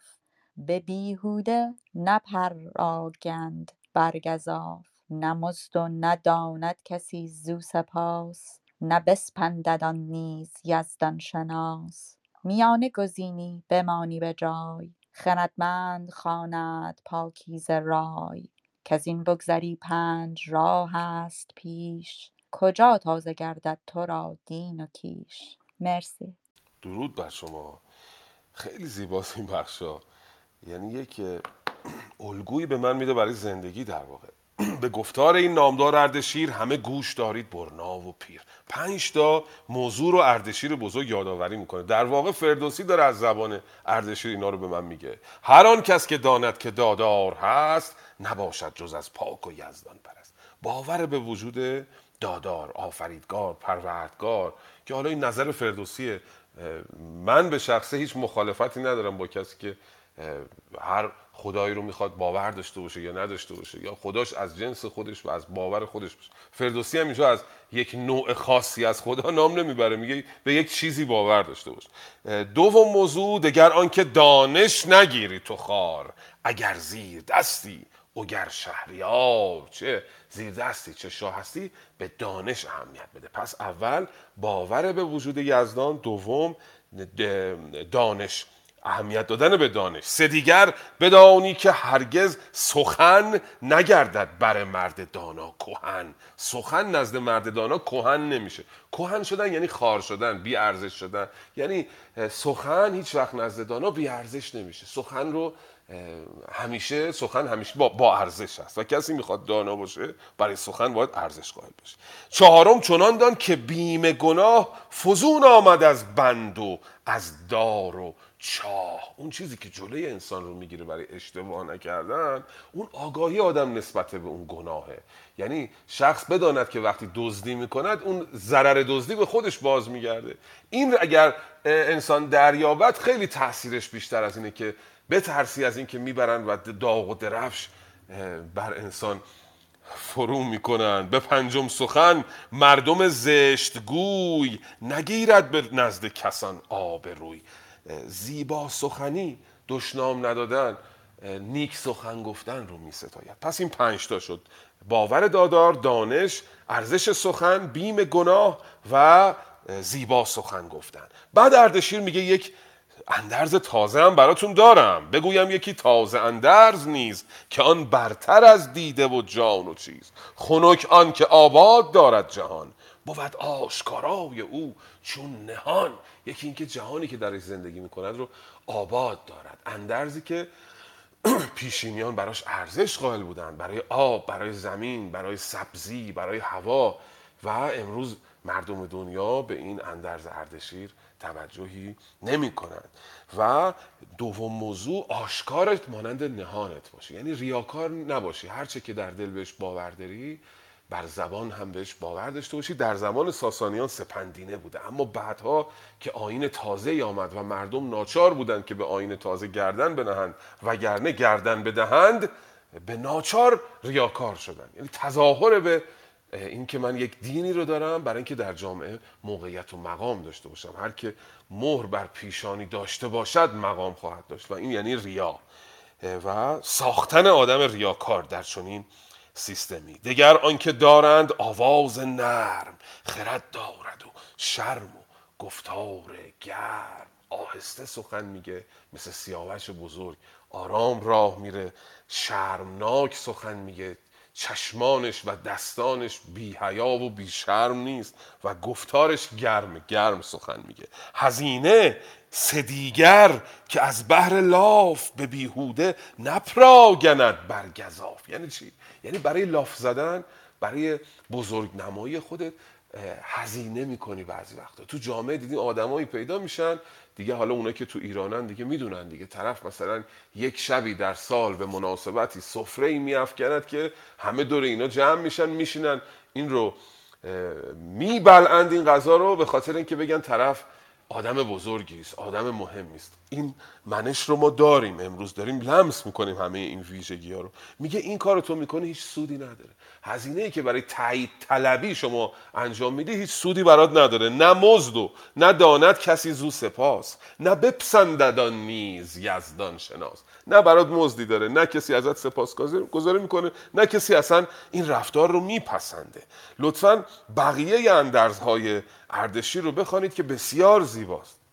به بیهوده نپراگند بر گزاف نه مزد و نه کسی زو سپاس نه بسپندد آن نیز یزدان شناس. میانه گزینی بمانی به جای خردمند خواند پاکیزه رای. کز این بگذری پنج راه است پیش کجا تازه گردد تو را دین و کیش؟ مرسی. درود بر شما. خیلی زیباست این بخشا یعنی یک الگویی به من میده برای زندگی در واقع. [CLEARS THROAT] به گفتار این نامدار اردشیر همه گوش دارید برنا و پیر. پنج تا موضوع رو اردشیر بزرگ یادآوری می‌کنه. در واقع فردوسی داره از زبان اردشیر اینا رو به من میگه. هر آن کس که داند که دادار هست نباشد جز از پاک و یزدان پرست. باور به وجود دادار آفریدگار پروردگار که حالا این نظر فردوسیه. من به شخصه هیچ مخالفتی ندارم با کسی که هر خدایی رو می‌خواد باور داشته باشه یا نداشته باشه. یا خداش از جنس خودش و از باور خودش باشه. فردوسی هم اینجا از یک نوع خاصی از خدا نام نمی‌بره. میگه به یک چیزی باور داشته باشه دوم موضوع دگر آنکه دانش نگیری تو خار اگر زیر دستی اگر شهریار چه زیر دستی چه شاه هستی به دانش اهمیت بده. پس اول باور به وجود یزدان دوم دانش اهمیت دادن به دانش. سه دیگر بدانی که هرگز سخن نگردد بر مرد دانا کهن. سخن نزد مرد دانا کهن نمیشه. کهن شدن یعنی خار شدن بی ارزش شدن. یعنی سخن هیچ وقت نزد دانا بی ارزش نمیشه. سخن رو همیشه سخن همیشه با, ارزش است. و کسی می‌خواد دانا باشه برای سخن باید ارزش قائل باشه. چهارم چنان دان که بیم گناه فزون آمد از بند و از دار و چاه. اون چیزی که جلوی انسان رو می‌گیره برای اشتباه نکردن اون آگاهی آدم نسبت به اون گناهه. یعنی شخص بداند که وقتی دزدی می‌کند اون ضرر دزدی به خودش باز میگرده. این اگر انسان دریابت خیلی تاثیرش بیشتر از اینه که بترسی از اینکه می‌برن و داغ و درفش بر انسان فرو می‌کنن. به پنجم سخن مردم زشتگوی نگیرد به نزد کسان آب روی. زیبا سخنی دشنام ندادن نیک سخن گفتن رو می ستاید. پس این پنج تا شد. باور دادار دانش ارزش سخن بیم گناه و زیبا سخن گفتن. بعد اردشیر میگه یک اندرز تازه هم براتون دارم. بگویم یکی تازه اندرز نیز که آن برتر از دیده و جان و چیز. خنک آن که آباد دارد جهان. بود آشکارای او چون نهان. یکی اینکه جهانی که درش زندگی می‌کند رو آباد دارد. اندرزی که [CLEARS THROAT] پیشینیان براش ارزش قائل بودن برای آب برای زمین برای سبزی برای هوا. و امروز مردم دنیا به این اندرز اردشیر توجهی نمی کنند. و دوم موضوع آشکارت مانند نهانت باشه. یعنی ریاکار نباشی. هرچه که در دل بهش باور داری بر زبان هم بهش باور داشته باشی. در زمان ساسانیان سپندینه بوده. اما بعدها که آین تازه آمد و مردم ناچار بودند که به آین تازه گردن بنهند وگرنه گردن بدهند به ناچار ریاکار شدن یعنی تظاهر به اینکه من یک دینی رو دارم برای اینکه در جامعه موقعیت و مقام داشته باشم. هر که مهر بر پیشانی داشته باشد مقام خواهد داشت. و این یعنی ریا. و ساختن آدم ریاکار در چنین سیستمی. دگر آنکه دارند آواز نرم خرد دارد و شرم و گفتار گرم. آهسته سخن میگه مثل سیاوش بزرگ. آرام راه میره شرمناک سخن میگه. چشمانش و دستانش بی حیا و بی شرم نیست و گفتارش گرم گرم سخن میگه. هزینه سدیگر که از بحر لاف به بیهوده نپراگند بر گذاف یعنی چی؟ یعنی برای لاف زدن برای بزرگ نمایی خودت هزینه می‌کنی بعضی وقتا. تو جامعه دیدی آدمایی پیدا میشن دیگه حالا اونا که تو ایرانن دیگه می‌دونن دیگه. طرف مثلا یک شبی در سال به مناسبتی سفره ای میافکند که همه دور اینا جمع میشن میشینن. این رو میبلند این غذا رو به خاطر اینکه بگن طرف آدم بزرگی آدم مهمی است. این منش رو ما داریم امروز داریم لمس می‌کنیم همه این ویژگی ها رو. میگه این کار رو تو می‌کنی هیچ سودی نداره. هزینه ای که برای تایید طلبی شما انجام میدی هیچ سودی برات نداره. نه مزد و نه داند کسی زو سپاس. نه بپسنددان نیز یزدان شناس. نه برات مزدی داره نه کسی ازت سپاس گذاری می‌کنه نه کسی اصلا این رفتار رو میپسنده. لطفا بقیه اندرزهای اردشیر رو بخوانید که بسیار زیباست.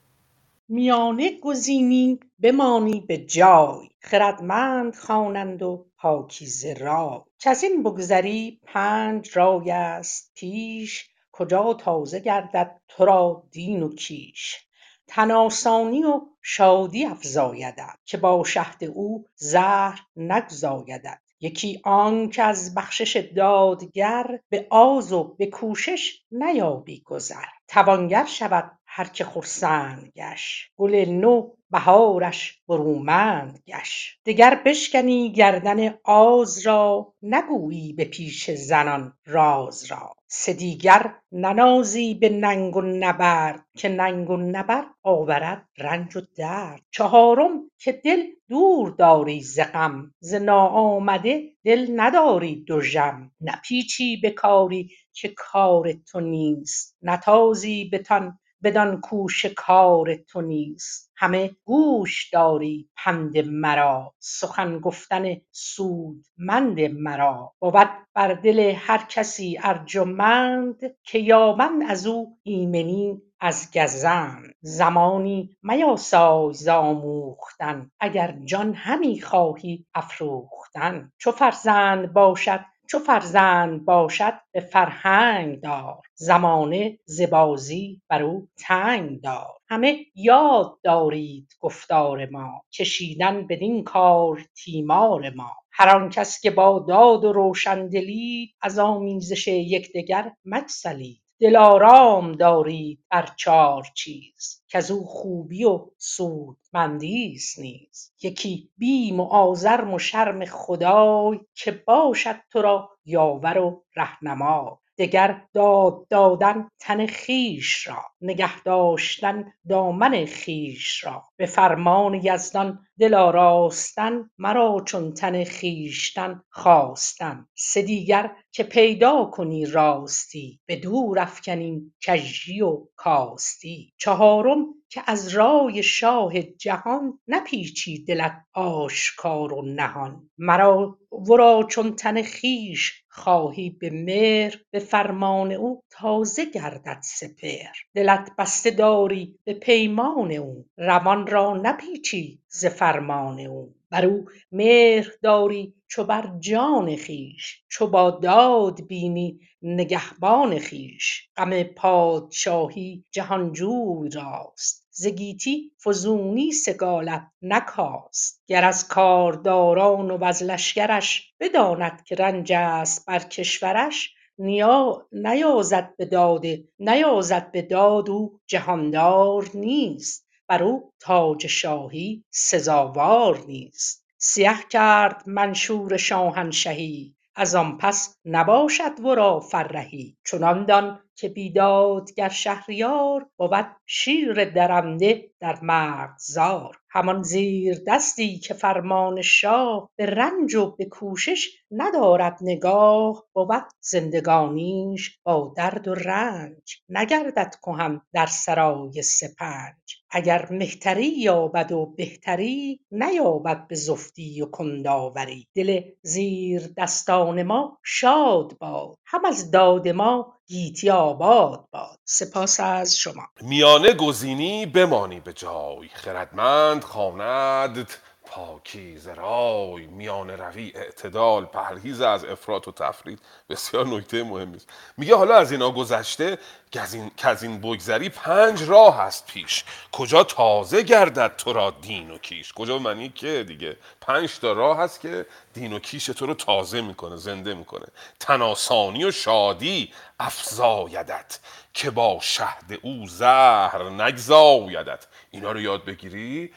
میانه گزینی بمانی به جای خردمند خوانند و پاکیزه رای. کز این بگذری پنج رای است پیش کجا تازه گردد تو را دین و کیش. تن آسانی و شادی افزایدت که با شهد او زهر نگزایدت. یکی آنک از بخشش دادگر به آز و به کوشش نیابی گذر. توانگر شود هر که خرسند گشت. گل نو بهارش برومند گشت. دگر بشکنی گردن آز را نگویی به پیش زنان راز را. سه دیگر ننازی به ننگ و نبرد که ننگ و نبرد آورد رنج و درد. چهارم که دل دور داری ز غم ز ناآمده دل نداری دژم نپیچی به کاری که کار تو نیست نتازی بدان کو شکار تو نیست. همه گوش داری پند مرا. سخن گفتن سودمند مرا. بود بر دل هر کسی ارجمند که یابند از او ایمنی از گزند. زمانی میاسای ز آموختن. اگر جان همی خواهی افروختن. چو فرزند باشد به فرهنگ دار زمانه ز بازی بر او تنگ دار. همه یاد دارید گفتار ما کشیدن بدین کار تیمار ما. هر آن کس که با داد و روشندلید از آمیزش یکدگر مگسلید. دلارام دارید بر چار چیز. کز او خوبی و سودمندیست نیز. یکی بیم و آزرم و شرم خدای که باشد تو را یاور و رهنمای دگر داد دادن تن خویش را نگه داشتن دامن خویش را. به فرمان یزدان دل آراستن مرا چون تن خویشتن خواستن. سه دیگر که پیدا کنی راستی به دور افکنی کژی و کاستی. چهارم که از رای شاه جهان نپیچی دلت آشکار و نهان. ورا چون تن خویش خواهی به مهر به فرمان او تازه گردد سپهر. دلت بسته داری به پیمان او روان را نپیچی ز فرمان او. بر او مهر داری چو بر جان خویش چو با داد بینی نگهبان خویش. غم پادشاهی جهانجوی راست ز گیتی فزونی سگالد نه کاست گر از کارداران و از لشکرش بداند که رنج است بر کشورش نیازد به داد او جهاندار نیست. بر او تاج شاهی سزاوار نیست. سیه کرد منشور شاهنشهی از آن پس نباشد ورا فرهی. چنان دان که بیدادگر شهریار بود شیر درنده در مرغزار. همان زیردستی که فرمان شاه به رنج و به کوشش ندارد نگاه بود زندگانیش با درد و رنج. نگردد کهن در سرای سپنج. اگر مهتری یابد و بهتری نیابد به زفتی و کندآوری دل زیردستان ما شاد باد. هم از داد ما گیتی آباد باد. سپاس از شما. میانه گزینی بمانی به جای. خردمند خواندت پاکیزه رای میانه روی اعتدال پرهیز از افراط و تفرید. بسیار نکته مهمی است میگه حالا از اینا گذشته که از این بگذری پنج راه است پیش. کجا تازه گردد تو را دین و کیش؟ کجا معنی که دیگه؟ پنج تا راه هست که دین و کیش تو رو تازه می‌کنه زنده می‌کنه. تناسانی و شادی افزایدت که با شهد او زهر نگزایدت. اینا رو یاد بگیری؟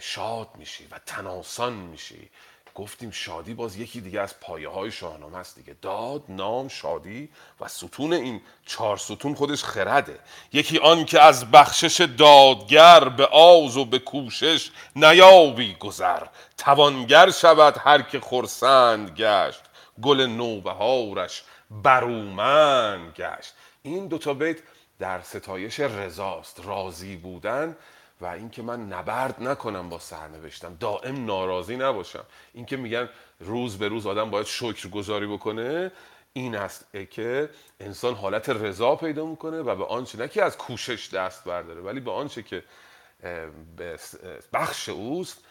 شاد میشی و تناسان میشی. گفتیم شادی باز یکی دیگه از پایه های شاهنامه است دیگه. داد نام شادی و ستون این چهار ستون خودش خرده. یکی آن که از بخشش دادگر به آز و به کوشش نیابی گذر. توانگر شود هر که خرسند گشت. گل نوبهارش برومند گشت. این دوتا بیت در ستایش رضاست. راضی بودن و اینکه من نبرد نکنم با سرنوشتم دائم ناراضی نباشم. اینکه میگن روز به روز آدم باید شکر گذاری بکنه این است که انسان حالت رضا پیدا می‌کنه و به آنچه نه که از کوشش دست برداره ولی به آنچه که بخش اوست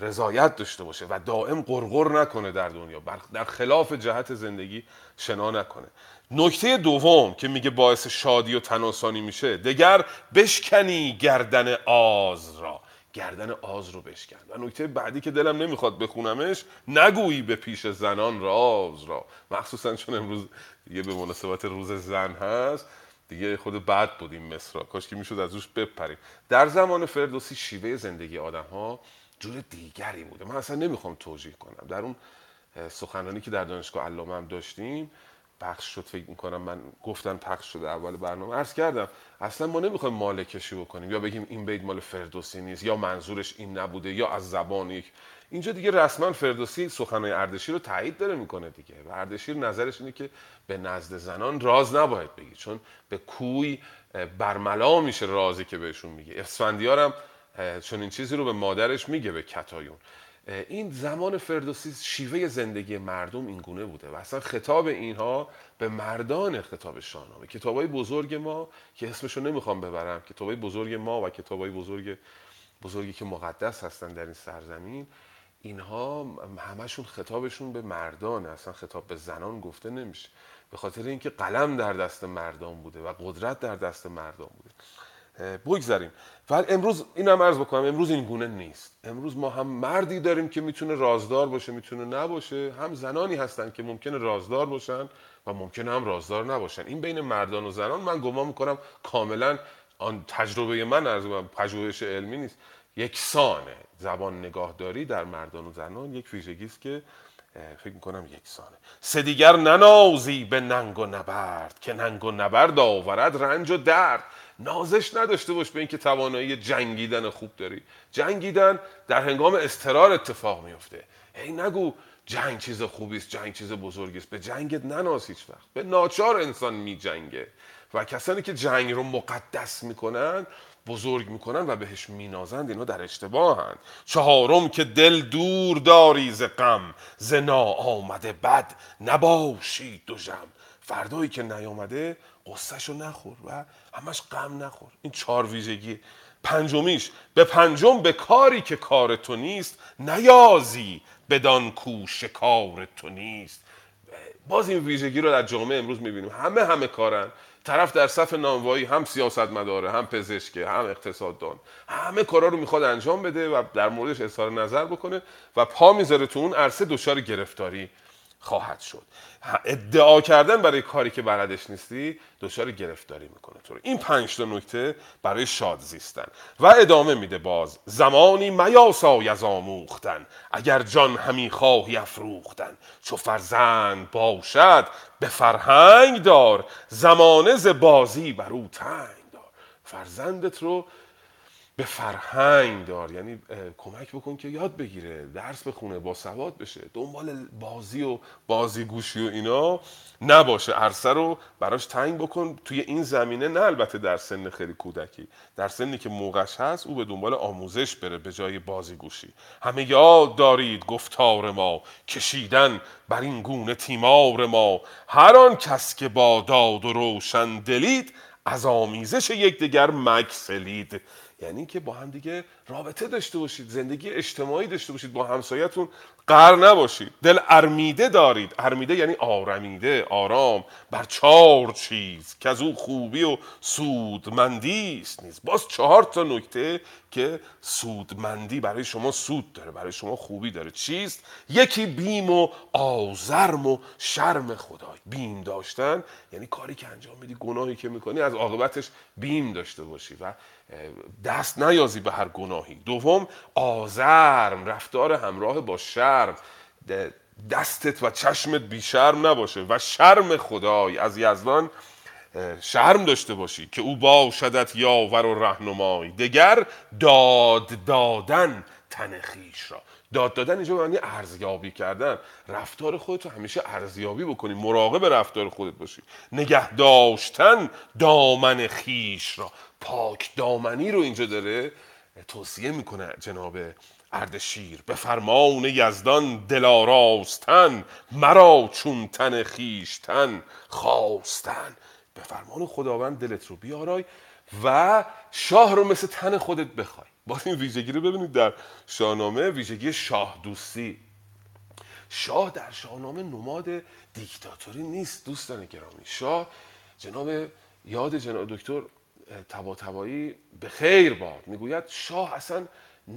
رضایت داشته باشه و دائم قرقر نکنه در دنیا در خلاف جهت زندگی شنا نکنه. نکته دوم که میگه باعث شادی و تناسانی میشه دگر بشکنی گردن آز را. گردن آز رو بشکن. و نکته بعدی که دلم نمی‌خواد بخونمش نگویی به پیش زنان راز را. مخصوصا چون امروز یه به مناسبت روز زن هست دیگه خود بعد بودیم مصرا کاش که می‌شد از روش بپریم. در زمان فردوسی شیوه زندگی آدم ها جور دیگری بوده. من اصلا نمی‌خوام توجیه کنم. در اون سخنرانی که در دانشگاه علامه هم داشتیم پخش شد فکر می‌کنم. من گفتن پخش شده اول برنامه. عرض کردم اصلا ما نمی‌خوایم مال کشی بکنیم. یا بگیم این بیت مال فردوسی نیست یا منظورش این نبوده یا از زبان یک. اینجا دیگه رسما فردوسی سخنهای اردشیر رو تایید داره می‌کنه دیگه. و اردشیر نظرش اینه که به نزد زنان راز نباید بگی. چون به کوی برملا میشه رازی که بهشون میگه. اسفندیار هم چون این چیزی رو به مادرش میگه به کتایون. این زمان فردوسی شیوه زندگی مردم این گونه بوده و اصلا خطاب اینها به مردان خطاب شاهنامه. کتابای بزرگ ما که اسمشو نمی‌خوام ببرم کتابای بزرگ ما و کتابای بزرگ بزرگی که مقدس هستن در این سرزمین اینها همشون خطابشون به مردان اصلا خطاب به زنان گفته نمیشه. به خاطر اینکه قلم در دست مردان بوده و قدرت در دست مردان بوده. بگذاریم ولی امروز اینم عرض بکنم امروز این گونه نیست. امروز ما هم مردی داریم که می‌تونه رازدار باشه می‌تونه نباشه. هم زنانی هستن که ممکنه رازدار باشن و ممکنه هم رازدار نباشن. این بین مردان و زنان من گمان می‌کنم کاملا آن تجربه من از پژوهش علمی نیست. یکسانه زبان نگاهداری در مردان و زنان یک ویژگی است که فکر می‌کنم یکسانه سه دیگر ننازی به ننگ و نبرد که ننگ و نبرد آورد رنج و درد. نازش نداشته باش به اینکه توانایی جنگیدن خوب داری. جنگیدن در هنگام استرار اتفاق میفته. هی نگو جنگ چیز خوبی است جنگ چیز بزرگی است به جنگت نناز هیچ وقت. به ناچار انسان میجنگه. و کسانی که جنگ رو مقدس می‌کنن بزرگ می‌کنن و بهش مینازند اینا در اشتباهند چهارم که دل دور داری ز غم ز آمده بد نباشی دو جم فردایی که نیامده قصهشو نخور و همش غم نخور. این چهار ویژگی پنجمیش به پنجم به کاری که کار تو نیست نیازی بدان کو شکار تو نیست. باز این ویژگی رو در جامعه امروز می‌بینیم. همه همه کارن. طرف در صف نانوایی هم سیاست مداره هم پزشکه هم اقتصاددان. همه کارا رو می‌خواد انجام بده و در موردش اظهار نظر بکنه و پا می‌ذاره تو اون عرصه دچار گرفتاری خواهد شد. ادعا کردن برای کاری که بلدش نیستی دچار گرفتاری می‌کنه. تو این پنج تا نکته برای شاد زیستن. و ادامه میده باز زمانی میاسای از آموختن. اگر جان همی خواهی افروختن. چو فرزند باشد به فرهنگ دار. زمانه ز بازی بر او تنگ دار. فرزندت رو به فرهنگ دار. یعنی کمک بکن که یاد بگیره درس بخونه با سواد بشه. دنبال بازی و بازی گوشی و اینا نباشه. عرصه رو براش تنگ بکن. توی این زمینه نه البته در سن خیلی کودکی. در سنی که موقعش هست او به دنبال آموزش بره به جای بازی گوشی. همه یاد دارید گفتار ما کشیدن بر این گونه تیمار ما. هر آن کس که با داد و روشن دلید از آمیزش یکدیگر مکسلید یعنی که با هم دیگه رابطه داشته باشید زندگی اجتماعی داشته باشید با همسایتون قر نباشید دل ارمیده دارید. ارمیده یعنی آرمیده آرام. بر چهار چیز که از او خوبی و سودمندی است نیست باز چهار تا نکته که سودمندی برای شما سود داره برای شما خوبی داره. چیست؟ یکی بیم و آزرم و شرم خدای. بیم داشتن یعنی کاری که انجام میدی گناهی که می‌کنی از عاقبتش بیم داشته باشی و دست نیازی به هر گناهی. دوم آزرم رفتار همراه با شرم دستت و چشمت بی شرم نباشه و شرم خدای از یزدان شرم داشته باشی که او باشدت یاور و رهنمای. دگر داد دادن تن خیش را. داد دادن اینجا معنی ارزیابی کردن. رفتار خودت رو همیشه ارزیابی بکنی مراقب رفتار خودت باشی. نگه داشتن دامن خیش را. پاک دامنی رو اینجا داره توصیه می‌کنه جناب اردشیر به فرمان یزدان دلاراستن مرا چون تن خیشتن خواستن. به فرمان خداوند دلت رو بیارای و شاه رو مثل تن خودت بخوای. باز این ویژگی رو ببینید در شاهنامه ویژگی شاه دوستی. شاه در شاهنامه نماد دیکتاتوری نیست دوستان گرامی. شاه جناب یاد جناب دکتر تبا تبایی به خیر باد. می‌گوید شاه اصلا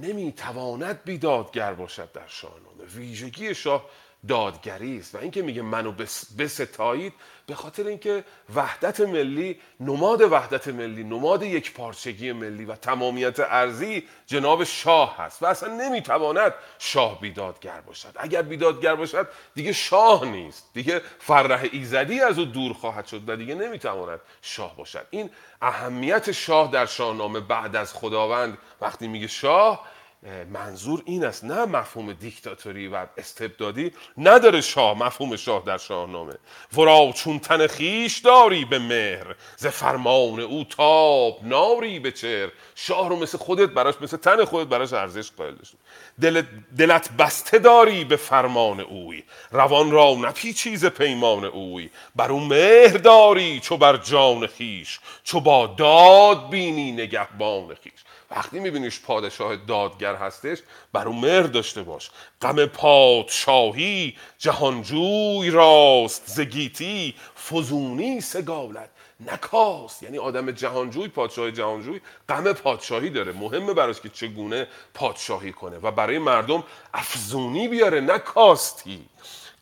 نمی‌تواند بیدادگر باشد در شاهنامه. ویژگی شاه دادگری است. و اینکه میگه منو بستایید به خاطر اینکه وحدت ملی نماد وحدت ملی نماد یک پارچگی ملی و تمامیت ارزی جناب شاه هست. و اصلا نمی‌تواند شاه بیدادگر باشد. اگر بیدادگر باشد دیگه شاه نیست. دیگه فرح ایزدی از او دور خواهد شد و دیگه نمی‌تواند شاه باشد. این اهمیت شاه در شاهنامه بعد از خداوند وقتی میگه شاه منظور این است نه مفهوم دیکتاتوری و استبدادی نداره شاه مفهوم شاه در شاهنامه. ورا چون تن خیش داری به مهر ز فرمان او تاب ناری به چهر. شاه رو مثل خودت براش مثل تن خودت براش ارزش قائل داشت دل دلت بسته داری به فرمان اوی روان را نپی چیز پیمان اوی. بر او مهر داری چو بر جان خیش چو با داد بینی نگهبان خیش. وقتی میبینیش پادشاه دادگر هستش بر اون مهر داشته باش. غم پادشاهی جهانجوی راست زگیتی فزونی سگالت نکاست. یعنی آدم جهانجوی پادشاه جهانجوی غم پادشاهی داره. مهمه براش که چگونه پادشاهی کنه و برای مردم افزونی بیاره نکاستی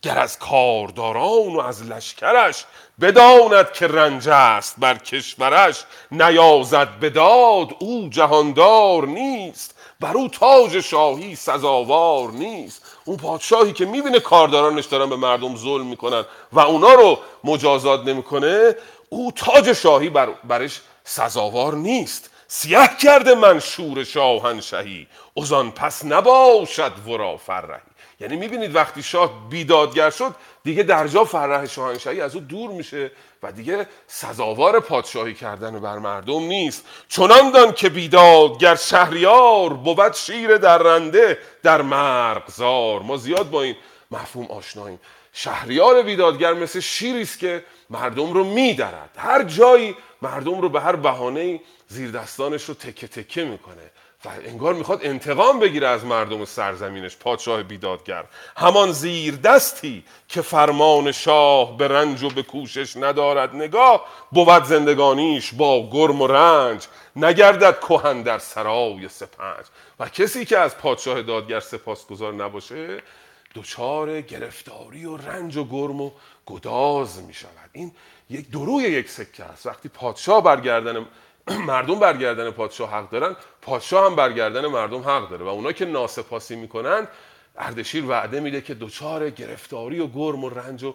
گر از کارداران و از لشکرش بداند که رنج است بر کشورش نیازد بداد او جهاندار نیست بر او تاج شاهی سزاوار نیست. اون پادشاهی که می‌بینه کاردارانش دارن به مردم ظلم می‌کنن و اونا رو مجازات نمی‌کنه او تاج شاهی بر برش سزاوار نیست. سیه کرده منشور شاهنشهی ازان پس نباشد ورا فرهی یعنی می‌بینید وقتی شاه بیدادگر شد دیگه در جا فرح شاهنشاهی از او دور میشه و دیگه سزاوار پادشاهی کردن بر مردم نیست. چنان دان که بیدادگر شهریار بود شیر درنده در مرغزار. ما زیاد با این مفهوم آشناییم. شهریار بیدادگر مثل شیری است که مردم رو میدرد. هر جایی مردم رو به هر بهانه زیر دستانش رو تکه تکه می‌کنه. و انگار می‌خواد انتقام بگیره از مردم سرزمینش پادشاه بیدادگر. همان زیر دستی که فرمان شاه به رنج و به کوشش ندارد نگاه بود زندگانیش با گرم و رنج نگردد کهن در سرای سپنج. و کسی که از پادشاه دادگر سپاسگزار نباشه دچار گرفتاری و رنج و گرم و گداز می شود این یک دروی یک سکه است. وقتی پادشاه برگردن [CLEARS THROAT] مردم برگردن پادشاه حق دارن پادشاه هم برگردن مردم حق داره. و اونا که ناسپاسی می‌کنن اردشیر وعده میده که دچار گرفتاری و گرم و رنج و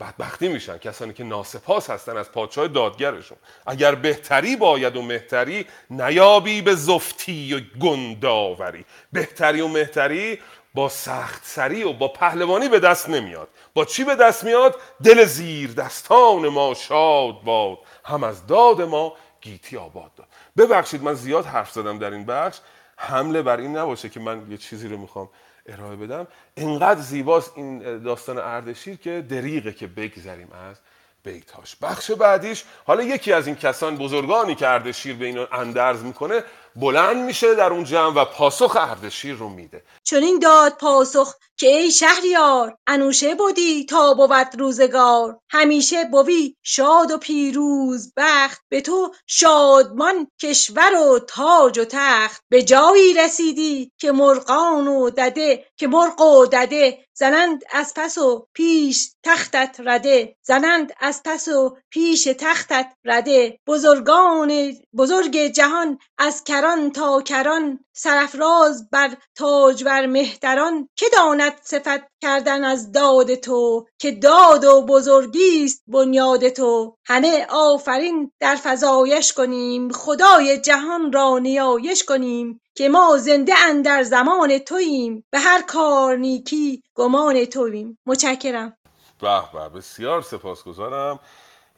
بدبختی میشن. کسانی که ناسپاس هستن از پادشاه دادگرشون. اگر بهتری باید و مهتری نیابی به زفتی و گنداوری. بهتری و مهتری با سخت سری و با پهلوانی به دست نمیاد. با چی به دست میاد؟ دل زیر دستان ما شاد باد. هم از داد ما گیتی آباد داد. ببخشید من زیاد حرف زدم در این بخش. حمله بر این نباشه که من یه چیزی رو می‌خوام ارائه بدم. انقدر زیباست این داستان اردشیر که دریغه که بگذریم از بیتاش. بخش بعدیش حالا یکی از این کسان بزرگانی که اردشیر به اینو اندرز می‌کنه. بلند میشه در اون جمع و پاسخ اردشیر رو میده. چون این داد پاسخ که ای شهریار انوشه بودی تا بود روزگار. همیشه بوی شاد و پیروز بخت به تو شادمان کشور و تاج و تخت. به جایی رسیدی که مرغان و دده که مرغ و دده زنند از پس و پیش تختت رده. زنند از پس و پیش تختت رده. بزرگان بزرگ جهان از کران تا کران سرافراز بر تاجور مهتران که داند صفت کردن از داد تو که داد و بزرگی است بنیاد تو. همه آفرین در فزایش کنیم خدای جهان را نیایش کنیم که ما زنده اندر زمان توییم به هر کار نیکی گمان توییم. متشکرم. به به بسیار سپاسگزارم.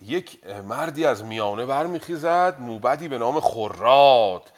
یک مردی از میانه برمیخیزد موبدی به نام خراد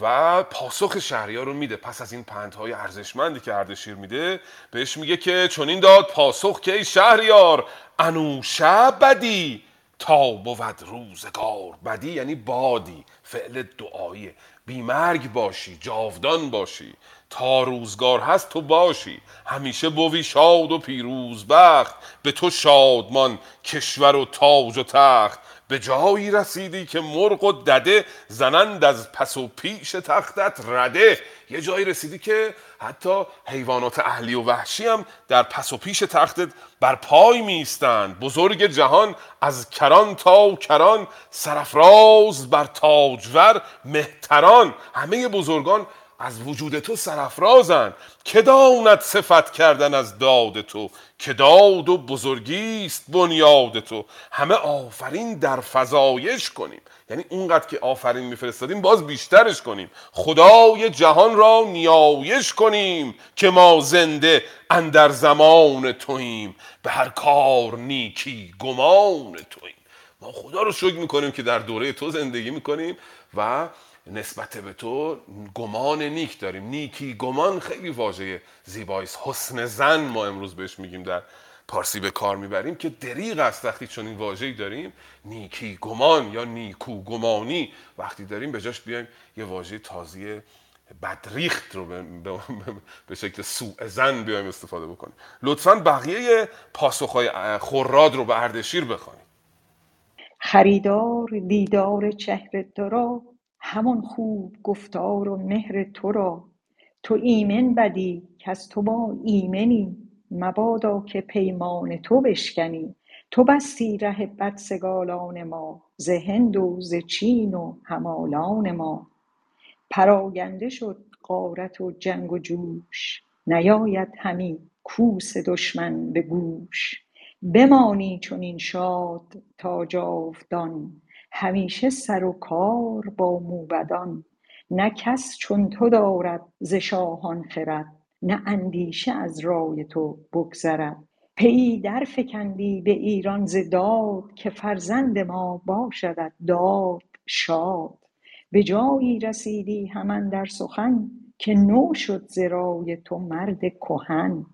و پاسخ شهریار رو میده. پس از این پندهای ارزشمندی که اردشیر میده بهش میگه که چون این داد پاسخ که ای شهریار انوشه بدی تا بود روزگار. بدی یعنی بادی فعل دعاییه بیمرگ باشی جاودان باشی. تا روزگار هست تو باشی. همیشه بوی شاد و پیروز بخت. به تو شادمان کشور و تاج و تخت. به جایی رسیدی که مرغ و دده زنند از پس و پیش تختت رده. یه جایی رسیدی که حتی حیوانات اهلی و وحشی هم در پس و پیش تختت بر پای میستند بزرگ جهان از کران تا کران سرفراز بر تاجور مهتران. همه بزرگان از وجود تو سرفرازن که داند صفت کردن از داد تو؟ که داد و بزرگی است بنیاد تو. همه آفرین در فزایش کنیم. یعنی اونقدر که آفرین میفرستادیم باز بیشترش کنیم. خدای جهان را نیایش کنیم که ما زنده اندر زمان توییم. به هر کار نیکی گمان توییم. ما خدا رو شکر می‌کنیم که در دوره تو زندگی می‌کنیم و نسبت به تو گمان نیک داریم. نیکی گمان خیلی واژه زیبایی حسن زن ما امروز بهش میگیم در پارسی به کار می‌بریم که دریغ است وقتی چون این واژه‌ای داریم. نیکی گمان یا نیکو گمانی وقتی داریم به جاش بیایم یه واژه تازی بدریخت رو به, شکل سوء زن بیایم استفاده بکنیم. لطفا بقیه پاسخهای خوراد رو به اردشیر بخوانیم خریدار دیدار چهر را همان خوب گفتار و مهر تو را. تو ایمن بدی کز تو ما ایمنی. مبادا که پیمان تو بشکنی. تو بستی ره بدسگالان ما ز هند و ز چین و همالان ما. پراگنده شد غارت و جنگ و جوش. نیاید همی کوس دشمن به گوش. بمانی چنین شاد تا جاودان. همیشه سر و کار با موبدان. نه کس چون تو دارد ز شاهان خرد نه اندیشه از رای تو بگذرد. پیی درفکندی به ایران ز داد که فرزند ما باشدت داد شاد. به جایی رسیدی هم اندر سخن که نو شد ز رای تو مرد کهن.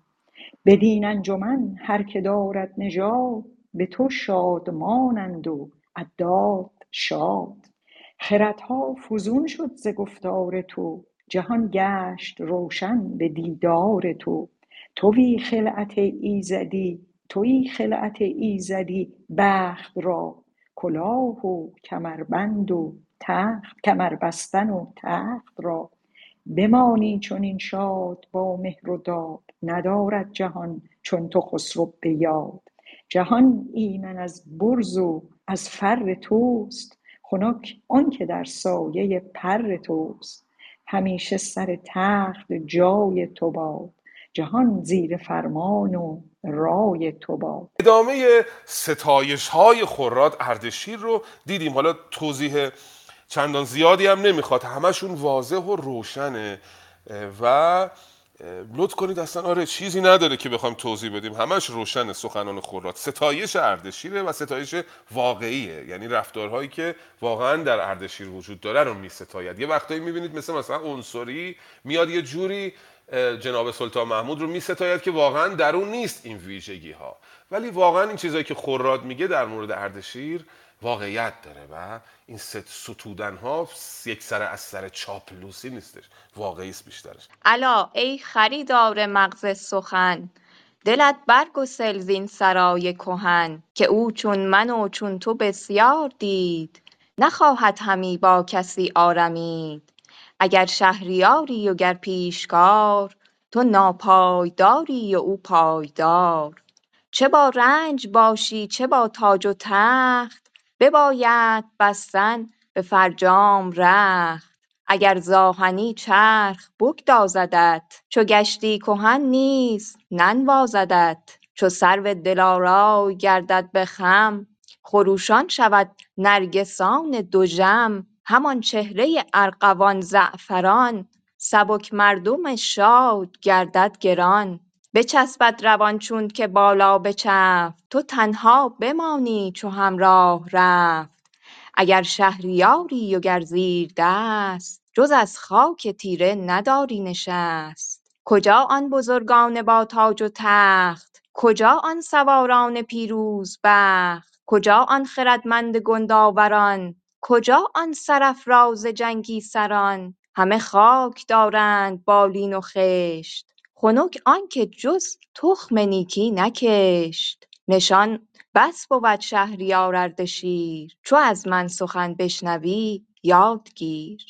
بدین انجمن هر که دارد نژاد به تو شادمانند و انداد شاد. خردها فزون شد ز گفتار تو جهان گشت روشن به دیدار تو. توی خلعت ایزدی توی خلعت ایزدی بخت را. کلاه و کمربند و تخت کمربستن و تخت را. بمانی چنین شاد با مهر و داد ندارد جهان چون تو خسرو به یاد. جهان ایمن از برز و از فر توست. خنک آنکه در سایه پر توست. همیشه سر تخت جای تو باد. جهان زیر فرمان و رای تو باد. ادامه ستایش های خراد اردشیر رو دیدیم. حالا توضیح چندان زیادی هم نمی‌خواد. همشون واضح و روشنه. و لطف کنید اصلا آره چیزی نداره که بخوایم توضیح بدیم. همش روشن سخنان خورات ستایش اردشیره و ستایش واقعیه. یعنی رفتارهایی که واقعا در اردشیر وجود داره رو می ستاید یه وقتایی می‌بینید مثل مثلا عنصری میاد یه جوری جناب سلطان محمود رو می ستاید که واقعا در اون نیست این ویژگی ها ولی واقعا این چیزایی که خوراد میگه در مورد اردشیر واقعیت داره و این ست ستودن ها یک سر از سر چاپلوسی نیستش واقعی است بیشترش. الا ای خریدار مغز سخن دلت برگسل زین سرای کهن که او چون من و چون تو بسیار دید نخواهد همی با کسی آرمید. اگر شهریاری و گر پیشکار تو ناپایداری و او پایدار. چه با رنج باشی چه با تاج و تخت بباید بستن به فرجام رخت. اگر ز آهنی چرخ بگدازدت چو گشتی کهن نیز ننوازدت. چو سرو دلارای گردد به خم خروشان شود نرگسان دژم همان چهره ارغوان زعفران سبک مردم شاد گردد گران. بچسبد روان چون که بالا بچفت. تو تنها بمانی چو همراه رفت. اگر شهریاری و گر زیردست جز از خاک تیره نداری نشست. کجا آن بزرگان با تاج و تخت؟ کجا آن سواران پیروز بخت؟ کجا آن خردمند گندآوران کجا آن سرافراز جنگی سران؟ همه خاک دارند بالین و خشت. خنک آنکه جز تخم نیکی نکشت. نشان بس بود شهریار اردشیر چو از من سخن بشنوی یاد گیر.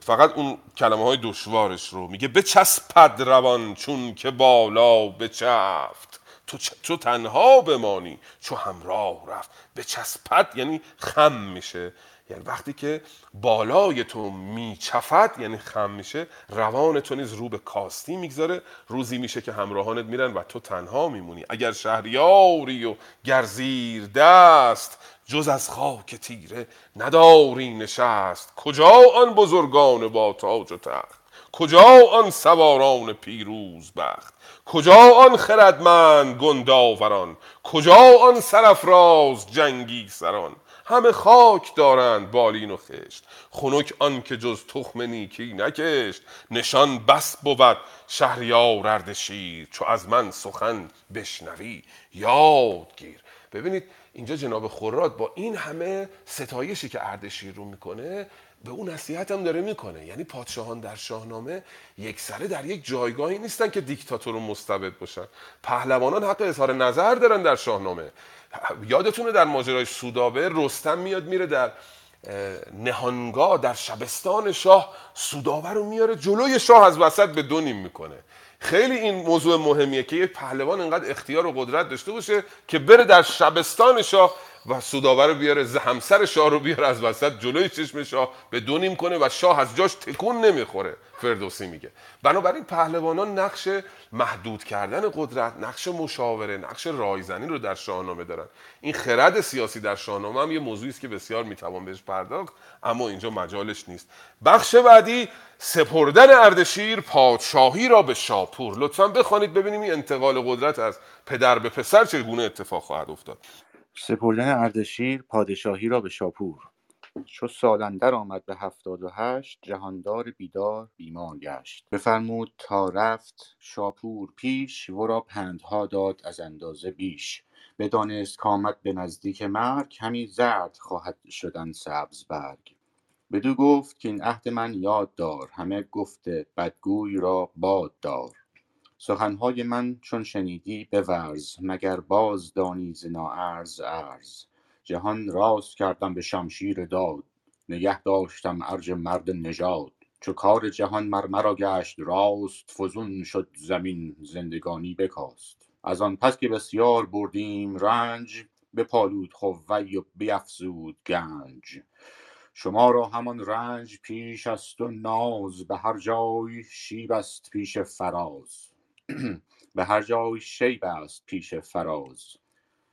فقط اون کلمه های دشوارش رو. میگه بچسپد روان چون که بالا بچفت. تو, چ- تو تنها بمانی چو همراه رفت. بچسپد یعنی خم میشه. یعنی وقتی که بالای تو میچفد یعنی خم میشه روان تو نیز رو به کاستی می‌گذاره. روزی میشه که همراهانت میرن و تو تنها میمونی. اگر شهریاری و گرزیر دست جز از خاک تیره نداری نشست. کجا آن بزرگان با تاج و تخت؟ کجا آن سواران پیروز بخت؟ کجا آن خردمند گنداوران؟ کجا آن سرافراز جنگی سران؟ همه خاک دارند بالین و خشت. خنک آن که جز تخم نیکی نکشت. نشان بس بود شهریار اردشیر چو از من سخن بشنوی یاد گیر. ببینید اینجا جناب خوراد با این همه ستایشی که اردشیر رو می‌کنه به اون نصیحت هم داره می‌کنه. یعنی پادشاهان در شاهنامه یک سره در یک جایگاهی نیستن که دیکتاتور و مستبد باشن. پهلوانان حق اظهار نظر دارن در شاهنامه. یادتونه در ماجرای سودابه رستم میاد میره در نهانگاه در شبستان شاه سوداوه رو میاره جلوی شاه از وسط به دو نیم می‌کنه. خیلی این موضوع مهمیه که یک پهلوان انقدر اختیار و قدرت داشته باشه که بره در شبستان شاه و سوداوه رو بیاره همسر شاه رو بیاره از وسط جلوی چشم شاه به دو نیم کنه و شاه از جاش تکون نمی‌خوره فردوسی میگه. بنابراین پهلوانان نقش محدود کردن قدرت نقش مشاوره نقش رایزنی رو در شاهنامه دارن. این خرد سیاسی در شاهنامه هم یه موضوعی است که بسیار می‌توان بهش پرداخت اما اینجا مجالش نیست. بخش بعدی سپردن اردشیر پادشاهی را به شاپور لطفا بخوانید ببینیم این انتقال قدرت از پدر به پسر چگونه اتفاق خواهد افتاد. سپردن اردشیر پادشاهی را به شاپور. چو سال اندر آمد به هفتاد و هشت جهاندار بیدار بیمار گشت. بفرمود تا رفت شاپور پیش ورا پندها داد از اندازه بیش. بدانست کامد به نزدیک مرگ همی زرد خواهد شدن سبز برگ. بدو گفت که این عهد من یاد دار همه گفت بدگوی را باد دار. سخنهای من چون شنیدی بورز مگر باز دانی ز ناارز ارز جهان راست کردم به شمشیر داد نگه داشتم ارج مرد نژاد. چو کار جهان مر مرا گشت راست فزون شد زمین زندگانی بکاست. از آن پس که بسیار بردیم رنج بپالود خوی و بیفزود گنج. شما را همان رنج پیش است و ناز به هر جای شیب است پیش فراز. [CLEARS THROAT] به هر جای شیب است پیش فراز.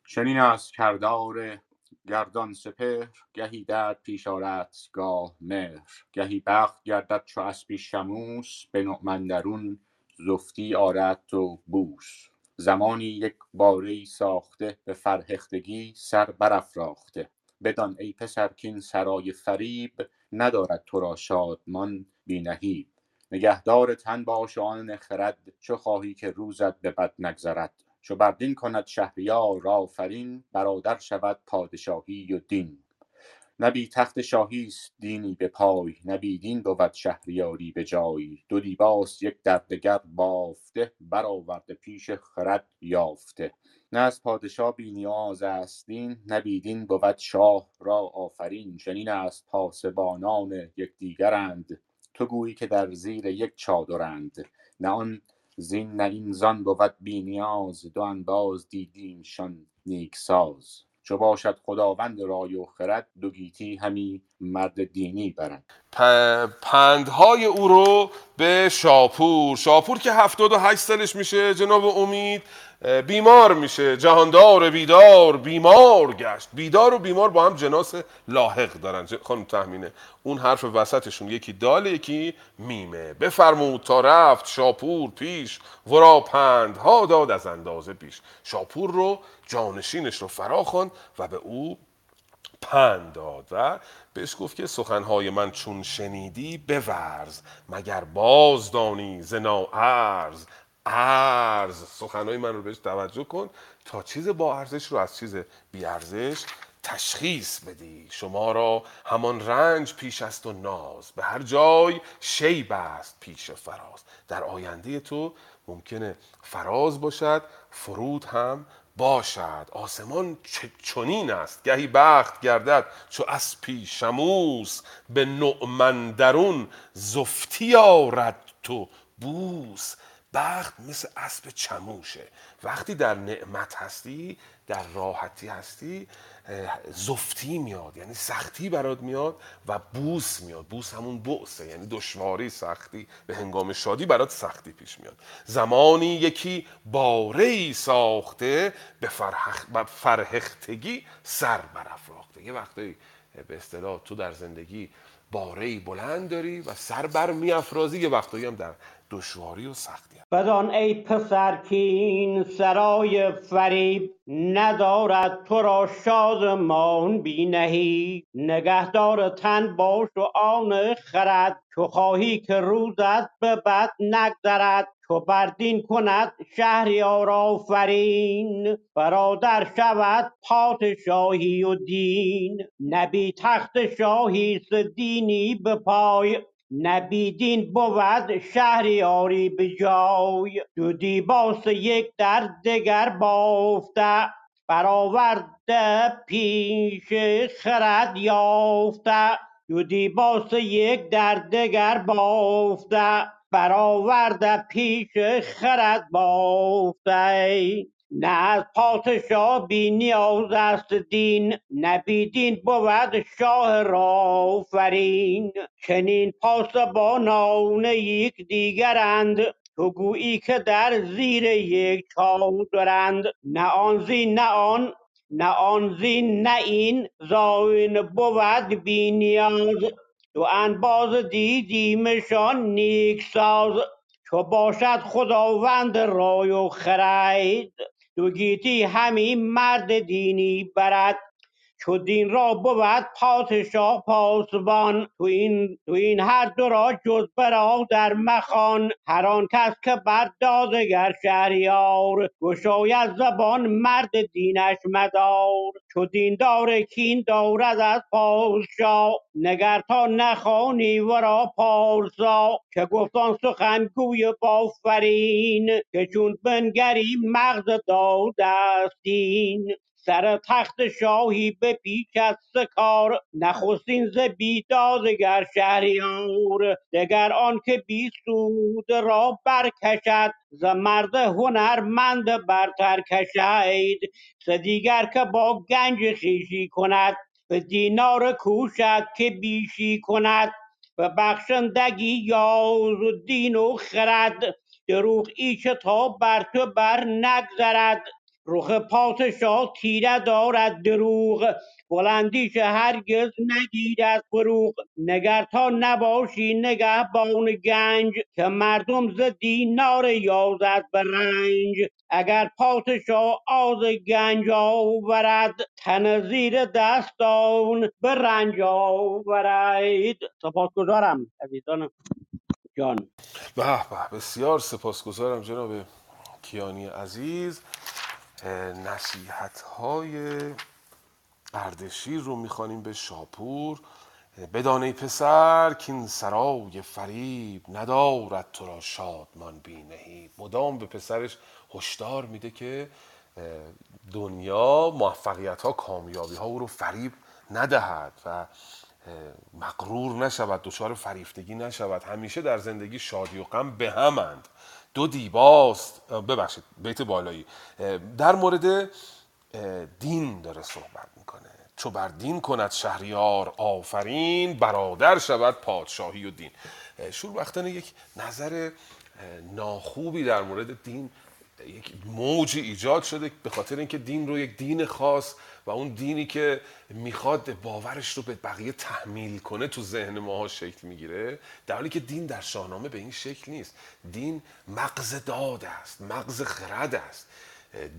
چنین است کردار گردان سپهر گهی درد پیش آرد گاه مهر. گهی بخت گردد چو اسپی شموس به نوع اندرون زفتی آرد تو بوس. زمانی یک باره ساخته به فرهختگی سر برافراخته. بدان ای پسر کاین سرای فریب ندارد تو را شادمان بی نهیب. نگهدار تن باش و آن خرد چو خواهی که روزت به بد نگذرد. چو بر دین کند شهریار آفرین برادر شود پادشاهی و دین. نه بی تخت شاهی است دینی به پای نه بی دین بود شهریاری به جای. دو دیباست یک در دگر بافته برآورده پیش خرد یافته. نه از پادشاه بی نیاز است دین نه بی دین بود شاه را آفرین. چنین است پاسبانان یکدیگرند. تو گویی که در زیر یک چادرند نه آن زین نه این زان بود بی نیاز دو انباز دیدیمشان نیک ساز. چو باشد خداوند رای و خرد دو گیتی همی مرد دینی برد. پندهای او رو به شاپور شاپور که هفتاد و هشت سالش میشه جناب امید بیمار میشه جهاندار بیدار بیمار گشت. بیدار و بیمار با هم جناس لاحق دارن. خانم تحمینه اون حرف وسطشون یکی داله یکی میمه. بفرمود تا رفت شاپور پیش ورا پندها داد از اندازه بیش شاپور رو جانشینش رو فرا خواند و به او پند داد و بهش گفت که سخنهای من چون شنیدی بورز. مگر باز دانی ز ناارز ارز سخنهای من رو بهش توجه کن تا چیز با ارزش رو از چیز بی ارزش تشخیص بدی. شما را همان رنج پیش است و ناز. به هر جای شیب است پیش فراز. در آینده تو ممکنه فراز باشد فرود هم باشد. آسمان چنین است. گهی بخت گردد چو اسپی شموس. به نعمندرون زفتی آرد تو بوس. بخت مثل اسب چموشه. وقتی در نعمت هستی در راحتی هستی زفتی میاد. یعنی سختی برات میاد و بوس میاد. بوس همون بوسه یعنی دشواری سختی. به هنگام شادی برات سختی پیش میاد. زمانی یکی باره ساخته به فرهخ- فرهختگی سر برافراخته. یه وقتی به اصطلاح تو در زندگی باره بلند داری و سر بر میافرازی. یه وقتایی هم در دشواری و سختی هم. بدان ای پسر که این سرای فریب ندارد تو را شادمان بی نهی نگهدار تن باش و آن خرد چو خواهی که روزت به بد نگذرد. چو بر دین کند شهریار آفرین برادر شود پادشاهی و دین. نبی تخت شاهی دینی به پای نبیدین بود شهریاری به جای دو دیباس یک در دگر بافته برآورده پیش خرد یافته. دو دیباس یک در دگر بافته برآورده پیش خرد بافته نه از پادشاه بی نیاز است دین نه بی دین بود شاه را آفرین چنین پاسبانان یک دیگرند تو گویی که در زیر یک چادرند نه آن زین نه آن نه آن زین نه این. زاین بود بی نیاز دو انباز دیدیمشان نیک ساز. چو باشد خداوند رای و خرید دو گیتی همی مرد دینی برد. چو دین را بود پادشاه پاسبان تو این تو این هر دو را جز برادر مخوان. هر آن کس که بر دادگر شهریار گشاید زبان مرد دینش مدار. چو دین دار کین دارد از پادشاه نگر تا نخوانی ورا پارسا. که گفتان سخن گوی بافرین که چون بنگری مغز داده است دین. سر تخت شاهی به پیش از کار نخستین ز بیدادگر شهریار. دگر آنکه بی سود را برکشد ز مرد هنرمند برتر کشید. سه دیگر که با گنج خویشی کند به دینار کوشد که بیشی کند. به بخشندگی یاز و دین و خرد دروغ ایچ تا بر تو بر نگذرد. رخ پادشاه تیره دارد دروغ. بلندیش هرگز نگیرد فروغ. نگر تا نباشی نگهبان گنج که مردم ز دینار یازد به رنج اگر پادشاه آز گنج آورد تن زیر دستان به رنج آورید سپاسگزارم عزیزان جان. به به بسیار سپاسگزارم جناب کیانی عزیز. نصیحت های اردشیر رو می‌خوانیم به شاپور. بدان ای پسر که این سرای فریب ندارد تو را شادمان بی نهیب مدام به پسرش هشدار میده که دنیا موفقیت ها کامیابی ها او رو فریب ندهد و اه، مغرور نشود دچار فریفتگی نشود. همیشه در زندگی شادی و غم به همند دو دیباست. ببخشید بیت بالایی. در مورد دین داره صحبت می‌کنه. چو بر دین کند شهریار آفرین برادر شود پادشاهی و دین. شوربختانه یک نظر ناخوبی در مورد دین یک موجی ایجاد شده به خاطر اینکه دین رو یک دین خاص و اون دینی که می‌خواد باورش رو به بقیه تحمیل کنه تو ذهن ماها شکل می‌گیره در حالی که دین در شاهنامه به این شکل نیست. دین مغز داد است مغز خرد است.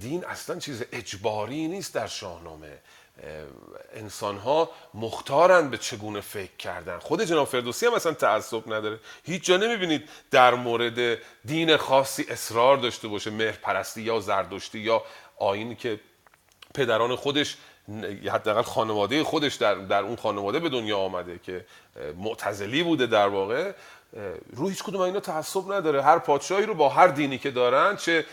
دین اصلا چیز اجباری نیست در شاهنامه. انسان ها مختارن به چگونه فکر کردن. خود جناب فردوسی هم اصلا تعصب نداره. هیچ جا نمی‌بینید در مورد دین خاصی اصرار داشته باشه مهر پرستی یا زردشتی یا آینی که پدران خودش حداقل خانواده خودش در, در اون خانواده به دنیا آمده که معتزلی بوده در واقع روی هیچ کدوم اینا تعصب نداره. هر پادشاهی رو با هر دینی که دارن چه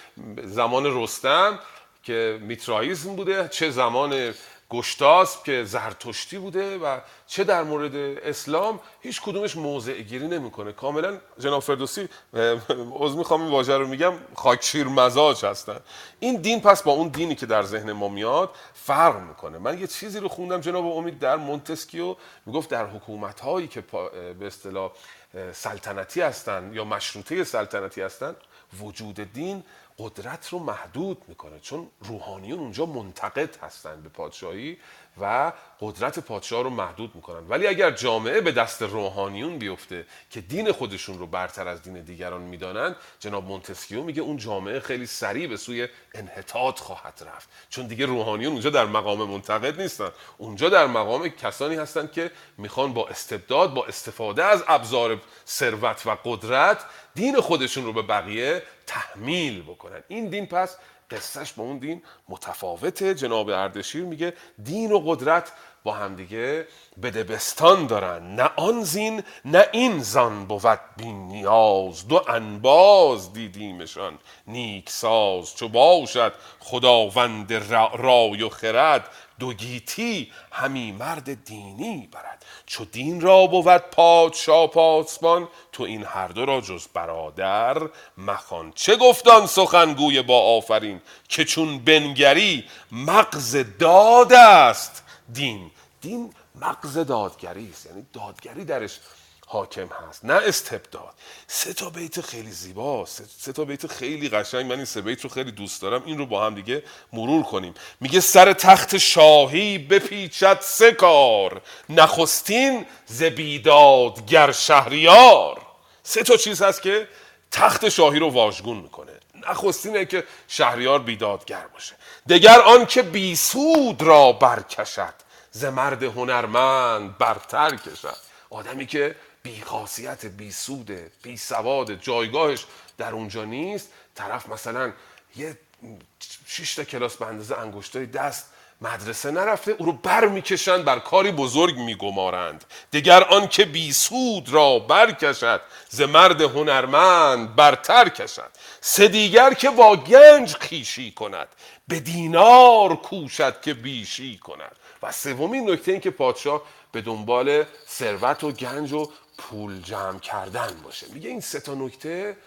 زمان رستم که میترائیزم بوده چه زمان گشتاسب که زرتشتی بوده و چه در مورد اسلام هیچ کدومش موضع گیری نمی‌کنه. کاملا جناب فردوسی عذر می‌خوام این واژه رو میگم خاکشیر مزاج هستن. این دین پس با اون دینی که در ذهن ما میاد فرق می‌کنه. من یه چیزی رو خوندم جناب امید در مونتسکیو می‌گفت در حکومت هایی که به اصطلاح سلطنتی هستن یا مشروطه سلطنتی هستن وجود دین قدرت رو محدود می‌کنه. چون روحانیون اونجا منتقد هستن به پادشاهی و قدرت پادشاه رو محدود می‌کنن. ولی اگر جامعه به دست روحانیون بیفته که دین خودشون رو برتر از دین دیگران می‌دانند جناب مونتسکیو میگه اون جامعه خیلی سریع به سوی انحطاط خواهد رفت. چون دیگه روحانیون اونجا در مقام منتقد نیستن. اونجا در مقام کسانی هستند که می‌خوان با استبداد با استفاده از ابزار ثروت و قدرت دین خودشون رو به بقیه تحمیل بکنن. این دین پس قصهش با اون دین متفاوته. جناب اردشیر میگه دین و قدرت با همدیگه بدبستان دارن. نه آن زین نه این زان بود بی نیاز. دو انباز دیدیمشان. نیک ساز چو باشد خداوند رای و خرد. دو گیتی همی مرد دینی برد. چو دین را بود پادشاه پاسبان تو این هر دو را جز برادر مخوان. چه گفتان سخنگوی با آفرین که چون بنگری مغز داد است؟ دین دین مغز دادگری است یعنی دادگری درش حاکم هست نه استبداد. سه تا بیت خیلی زیبا سه تا بیت خیلی قشنگ من این سه بیت رو خیلی دوست دارم. این رو با هم دیگه مرور کنیم. میگه سر تخت شاهی بپیچد سه کار نخستین ز بیدادگر شهریار. سه تا چیز هست که تخت شاهی رو واژگون می‌کنه. نخستینه که شهریار بیدادگر باشه. دگر آن که بیسود را برکشد ز مرد هنرمند برتر کشد. آدمی که بی خاصیت بی سوده بی سواد جایگاهش در اونجا نیست. طرف مثلا یه شش کلاس به اندازه انگشتای دست مدرسه نرفته او رو بر می‌کشند بر کاری بزرگ میگمارند. دگر آن که بی سود را برکشد ز مرد هنرمند برتر کشد. سه دیگر که با گنج خیشی کند به دینار کوشد که بیشی کند. و سومین نکته این که پادشاه به دنبال ثروت و گنج و پول جمع کردن باشه. میگه این سه تا نکته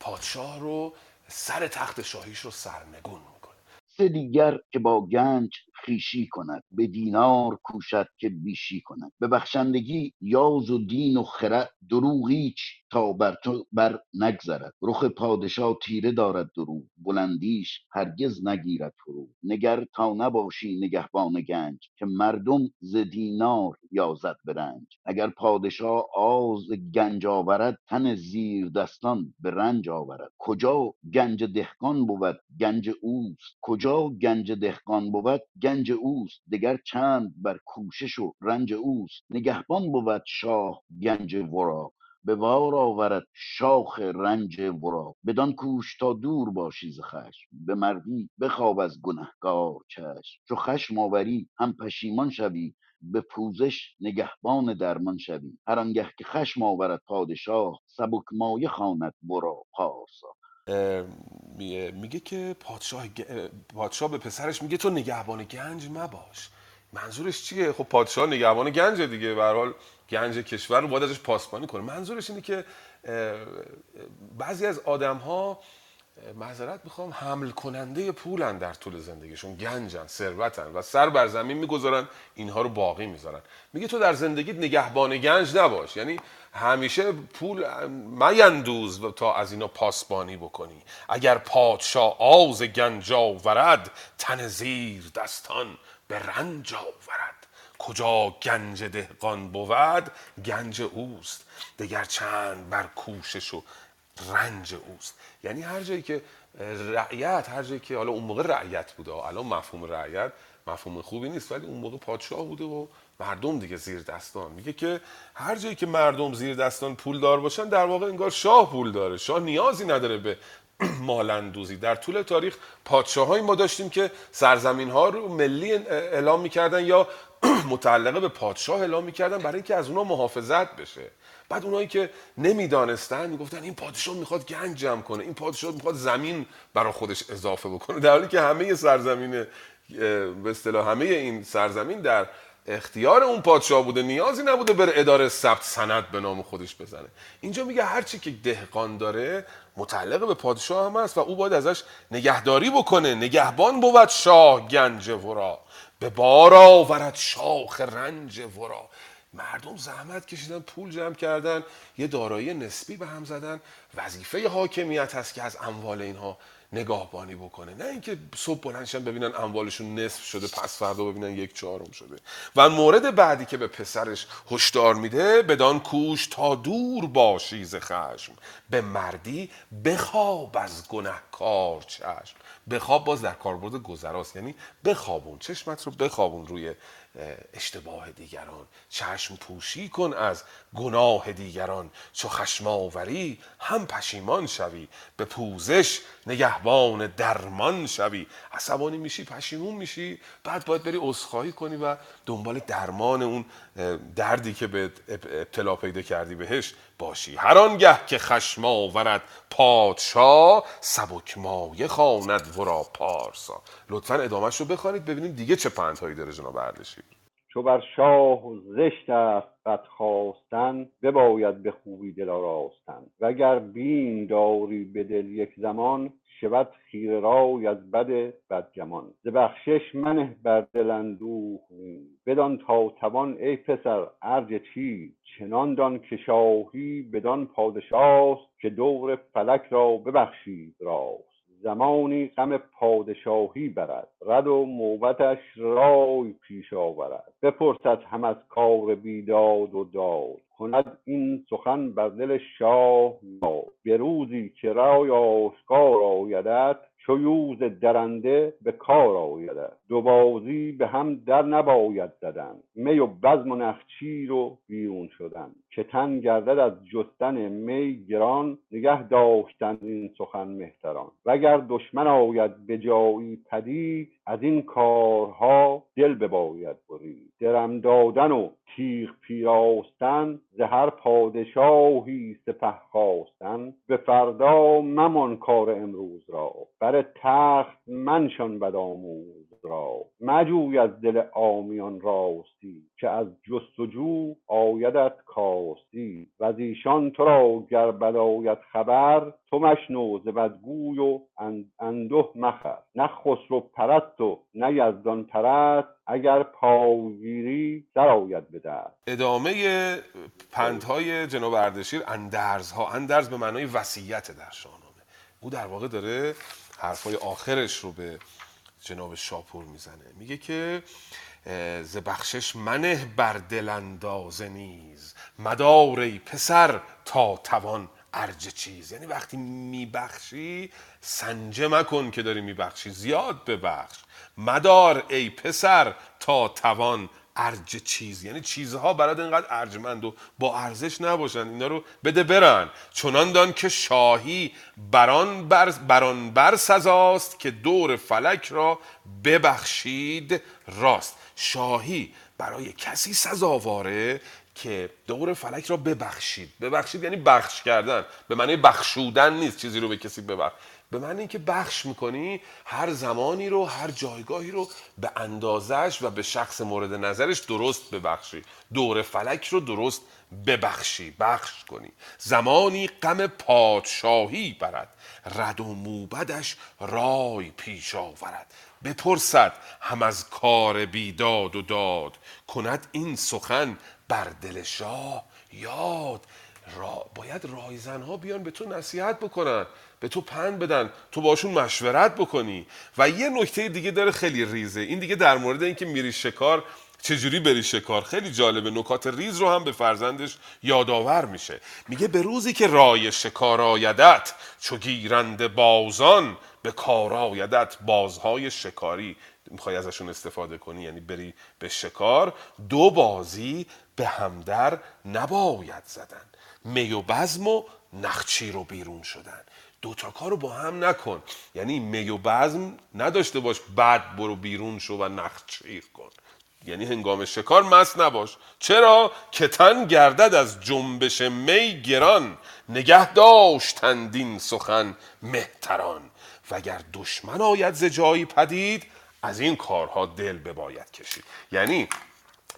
پادشاه رو سر تخت شاهیش رو سرنگون می‌کنه. سه دیگر که با گنج خیشی کند به دینار کوشد که بیشی کند. به بخشندگی یاز و دین و خرد دروغ هیچ بر تو بر نگذرد. رخ پادشاه تیره دارد دروغ بلندیش هرگز نگیرد فرو. نگر تا نباشی نگهبان گنج که مردم ز دینار یازد به رنج. اگر پادشاه آز گنج آورد تن زیر دستان به رنج آورد. کجا گنج دهقان بود؟ گنج اوست. کجا گنج دهقان بود؟ گنج اوست. دگر چند بر کوشش و رنج اوست. نگهبان بود شاه گنج ورا. به وار آورد شاخ رنج ورا. بدان کوش تا دور باشی ز خشم. به مردی بخواب از گنهکار چشم. چو خشم آوری هم پشیمان شوی. به پوزش نگهبان درمان شوی. هر آنگه که خشم آورد پادشاه سبک مایه خواند ورا پارسا. میگه که پادشاه, پادشاه به پسرش میگه تو نگهبان گنج مباش. منظورش چیه؟ خب پادشاه نگهبان گنج دیگه. به حال گنج کشور رو باید ازش پاسبانی کنه. منظورش اینه که بعضی از آدم ها معذرت می‌خوام حمل کننده پولن در طول زندگیشون. گنجن ثروتن و سر بر زمین می‌گذارن اینها رو باقی می‌ذارن. میگه تو در زندگیت نگهبان گنج نباش. یعنی همیشه پول میندوز تا از اینا پاسبانی بکنی. اگر پادشاه آز گنج آورد تن زیر دستان به رنج آورد. کجا گنج دهقان بود؟ گنج اوست. دگر چند بر کوشش و رنج اوست. یعنی هر جایی که رعیت هر جایی که حالا اون موقع رعیت بوده. الان مفهوم رعیت مفهوم خوبی نیست ولی اون موقع پادشاه بوده و مردم دیگه زیر دستان. میگه که هر جایی که مردم زیر دستان پول دار باشن در واقع انگار شاه پول داره. شاه نیازی نداره به [CLEARS THROAT] مالندوزی در طول تاریخ پادشاهایی ما داشتیم که سرزمین ها رو ملی اعلام می‌کردن یا [CLEARS THROAT] متعلقه به پادشاه اعلام می‌کردن برای اینکه از اونها محافظت بشه. بعد اونایی که نمی‌دانستن می‌گفتن این پادشاه می‌خواد گنج جمع کنه این پادشاه می‌خواد زمین برای خودش اضافه بکنه. در حالی که همه سرزمین به اصطلاح همه این سرزمین در اختیار اون پادشاه بوده نیازی نبوده بره اداره ثبت سند به نام خودش بزنه. اینجا میگه هر چی که دهقان داره متعلق به پادشاه هم است و او باید ازش نگهداری بکنه. نگهبان بود شاه گنج ورا. به بار آورد شاخ رنج ورا. مردم زحمت کشیدن پول جمع کردن یه دارایی نسبی به هم زدن. وظیفه حاکمیت هست که از اموال اینها نگاهبانی بکنه. نه اینکه صبح بلندشن ببینن اموالشون نصف شده پس فردا ببینن یک چهارم شده. و مورد بعدی که به پسرش هشدار میده بدان کوش تا دور باشی ز خشم. به مردی بخواب از گنهکار چشم. بخواب باز در کاربرد گذراست یعنی بخوابون چشمت رو بخوابون روی اشتباه دیگران. چشم پوشی کن از گناه دیگران. چو خشم آوری هم پشیمان شوی. به پوزش نگهبان درمان شوی. عصبانی میشی پشیمون میشی. بعد باید بری عذرخواهی کنی و دنبال درمان اون دردی که به ابتلا پیدا کردی بهش باشی هر آنگه که خشم آورد پادشاه سبک مایه خواند ورا پارسا. لطفا ادامهش رو بخوانید ببینیم دیگه چه پندهایی داره جناب اردشیر. چو بر شاه زشت است بد خواستن بباید به خوبی دل آراستن. وگر بیم داری به دل یک زمان شود خیره رای از بد بدگمان ز بخشش منه بر دل اندوه بدان تا توان ای پسر ارج چیز. چنان دان که شاهی بدان پادشاست که دور فلک را ببخشید راست. زمانی غم پادشاهی برد. رد و موبتش رای پیش آورد. بپرسد هم از کار بیداد و داد. کند این سخن بر دل شاه یاد به روزی که رای آشکار آیدت چو یوز درنده به کار آیدت دو بازی به هم در نباید زدن. می و بزم و نخچیر و بیرون شدن. که تن گردد از جستن می گران نگه داشتن این سخن مهتران. وگر دشمن آید به جایی پدید از این کارها دل بباید برید. درم دادن و تیغ پیراستن ز هر پادشاهی سپه خواستن. به فردا ممان کار امروز را. بر تخت منشان بد آموز را. مجوی از دل عامیان راستی که از جستجو آیدت کاستی. و ایشان تو را گر بد آید خبر تو مشنو ز بدگوی و انده مخر. نه خسرو پرست و نه یزدان پرست اگر پایگیری سر آید به ادامه پندهای جناب اردشیر اندرزها. اندرز به معنای وصیت در شاهنامه. او در واقع داره حرفای آخرش رو به جناب شاپور می‌زنه. میگه که ز بخشش منه بر دل اندازه نیز. مدار ای پسر تا توان ارج چیز. یعنی وقتی میبخشی سنجه مکن که داری میبخشی. زیاد ببخش. مدار ای پسر تا توان ارج چیز. یعنی چیزها برات اینقدر ارجمند و با ارزش نباشن. اینا رو بده برن. چنان دان که شاهی بران بر, بران بر سزاست که دور فلک را ببخشید راست. شاهی برای کسی سزاواره که دور فلک را ببخشید. ببخشید یعنی بخش کردن. به معنی بخشودن نیست چیزی رو به کسی ببخش. به معنی اینکه بخش می‌کنی هر زمانی رو هر جایگاهی رو به اندازش و به شخص مورد نظرش درست ببخشی. دور فلک رو درست ببخشی بخش کنی. زمانی غم پادشاهی برد رد و موبدش رای پیش آورد. بپرسد هم از کار بیداد و داد کند این سخن بر دل شاه یاد. را باید رایزن ها بیان به تو نصیحت بکنن. به تو پند بدن تو باشون مشورت بکنی. و یه نکته دیگه داره خیلی ریزه. این دیگه در مورد اینکه میری شکار چجوری بری شکار؟ خیلی جالبه. نکات ریز رو هم به فرزندش یادآور میشه. میگه به روزی که رای شکار آیدت چو گیرنده بازان به کار آیدت بازهای شکاری. می‌خوای ازشون استفاده کنی؟ یعنی بری به شکار دو بازی به همدر نباید زدن. می و بزم و نخچی رو بیرون شدن. دوتا کار رو با هم نکن. یعنی می و بزم نداشته باش بعد برو بیرون شو و نخچیر کن. یعنی هنگام شکار مست نباش. چرا؟ که تن گردد از جنبش می گران. نگه داشتندین سخن مهتران. وگر دشمن آید ز جایی پدید از این کارها دل بباید کشید. یعنی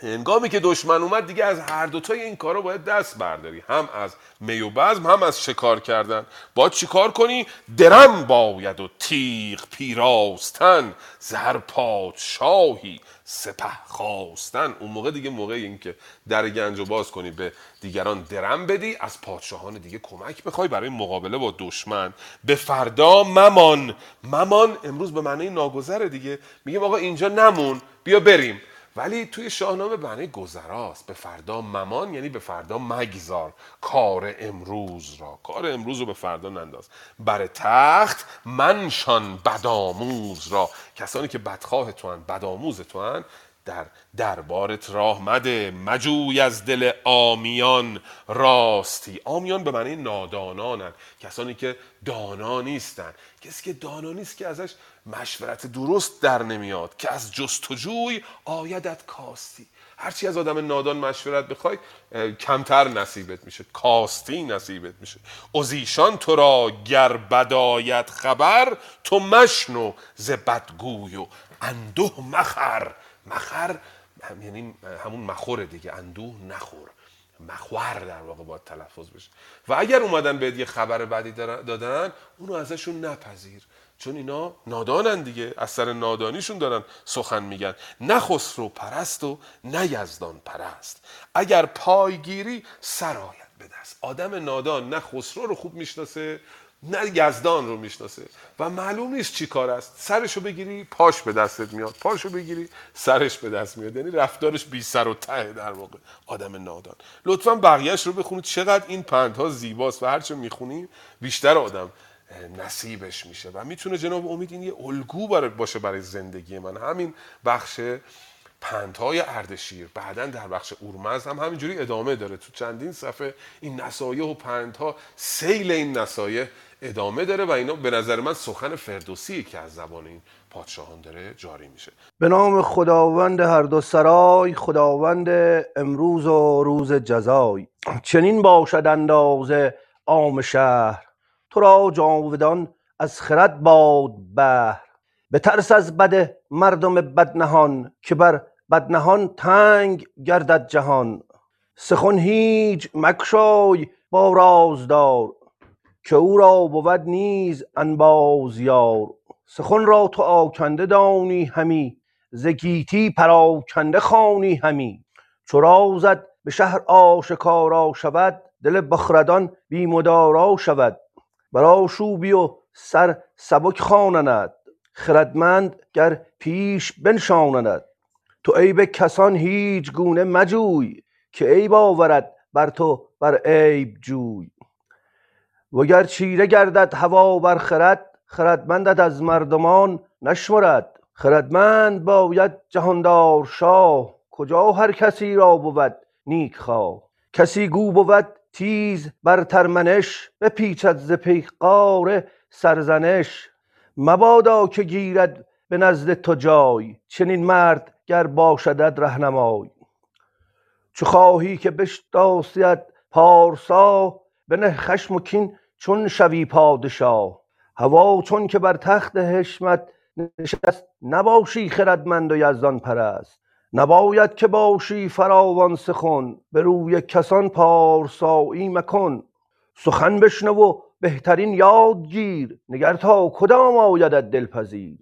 هنگامی که دشمن اومد دیگه از هر دوتای این کارا باید دست برداری. هم از می و بزم هم از شکار کردن. باید چیکار کنی؟ درم باید و تیغ پیراستن. زهر پادشاهی سپه خواستن. اون موقع دیگه موقع این که در گنج رو باز کنی به دیگران درم بدی از پادشاهان دیگه کمک بخوای برای مقابله با دشمن. به فردا ممان. ممان امروز به معنی ناگذره دیگه. میگیم آقا اینجا نمون. بیا بریم. ولی توی شاهنامه معنی گذراست. به فردا ممان یعنی به فردا مگذار. کار امروز را. کار امروز رو به فردا ننداز. بر تخت منشان بدآموز را. کسانی که بدخواه تو هن بدآموز تو هن در دربارت راه مده. مجوی از دل آمیان راستی. آمیان به معنی نادانانن کسانی که دانا نیستن کسی که دانا نیست که ازش مشورت درست در نمیاد که از جستجوی آیدت کاستی. هرچی از آدم نادان مشورت بخوای کمتر نصیبت میشه. کاستی نصیبت میشه. ازیشان تو را گر بدایت خبر تو مشنو ز بدگوی و اندوه مخر. مخر یعنی همون مخوره دیگه اندوه نخور. مخور در واقع باید تلفظ بشه. و اگر اومدن بهت یه خبر در- دادن اونو ازشون نپذیر. چون اینا نادانن دیگه. از سر نادانیشون دارن سخن میگن. نه خسرو پرست و نه یزدان پرست. اگر پایگیری سرایت به دست. آدم نادان نه خسرو رو خوب می‌شناسه نه یزدان رو می‌شناسه. و معلوم نیست چی کار است. سرشو بگیری پاش به دستت میاد. پاشو بگیری سرش به دست میاد. یعنی رفتارش بی سر و ته در واقع. آدم نادان. لطفا بقیهش رو بخونید چقدر این پندها زیباست و هرچه می‌خونیم بیشتر آدم نصیبش میشه. و می‌تونه جناب امید این یه الگو باشه برای زندگی من. همین بخش پندهای اردشیر. بعدا در بخش اورمز هم همینجوری ادامه داره. تو چندین صفحه این نصایح و پندها سیل این نصایح ادامه داره و اینا به نظر من سخن فردوسی که از زبان این پادشاهان داره جاری میشه. به نام خداوند هر دو سرای خداوند امروز و روز جزای. چنین باشد اندازه عام شهر. تو را جاودان از خرد باد بهر. به ترس از بد مردم بدنهان که بر بدنهان تنگ گردد جهان. سخن هیچ مکشای با رازدار. که او را بود نیز انباز یار. سخن را تو آکنده دانی همی ز گیتی پراکنده خوانی همی. چو رازد به شهر آشکارا شود دل بخردان بی مدارا شود. بر آشوبی و سر سبک خوانند خردمند گر پیش بنشانند. تو عیب کسان هیچ گونه مجوی که عیب آورد بر تو بر عیب جوی. وگر چیره گردد هوا بر خرد خردمندت از مردمان نشمرد. خردمند باید جهاندار شاه کجا هر کسی را بود نیک خواه کسی گو بود تیز بر ترمنش بپیچد ز پیغار سرزنش. مبادا که گیرد به نزد تو جای چنین مرد گر باشدت رهنمای. چو خواهی که بشناسیت پارسا بنه خشم و کین چون شوی پادشاه هوا چون که بر تخت حشمت نشست نباشی خردمند و یزدان پرست. نباید که باشی فراوان سخن به روی کسان پارسایی مکن. سخن بشنو و بهترین یاد گیر نگر تا کدام آیدت دلپذیر.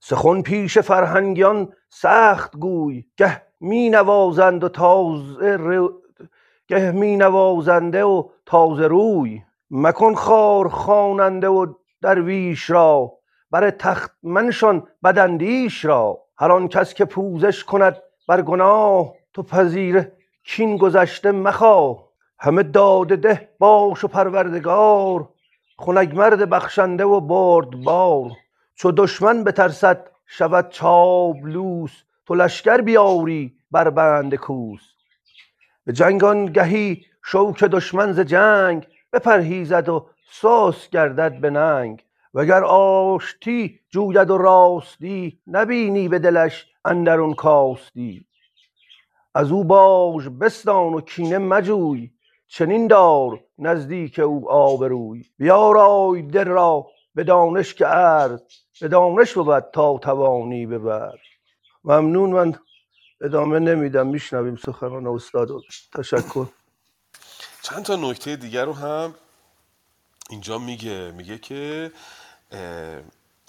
سخن پیش فرهنگیان سخت گوی گه می نوازند و تازه رو... گه می نوازنده و تازه روی. مکن خار خواننده و درویش را بر تخت منشان بداندیش را. هر آن کس که پوزش کند بر گناه تو پذیر کین گذشته مخواه. همه داده ده باش و پروردگار خنک مرد بخشنده و بردبار. چو دشمن بترسد شود چاپلوس تو لشکر بیاری بر بند کوس. به جنگ آنگهی شوک دشمن ز جنگ بپرهیزد و سست گردد به ننگ. وگر آشتی جوید و راستی نبینی به دلش اندرون کاستی. از او باژ بستان و کینه مجوی چنین دار نزدیک او آبروی. بیارای دل را به دانش که عرض به دانش بود تا توانی ببرد ممنون من ادامه نمیدم. میشنویم سخنان استاد. تشکر. چند تا نکته دیگر رو هم اینجا میگه. میگه که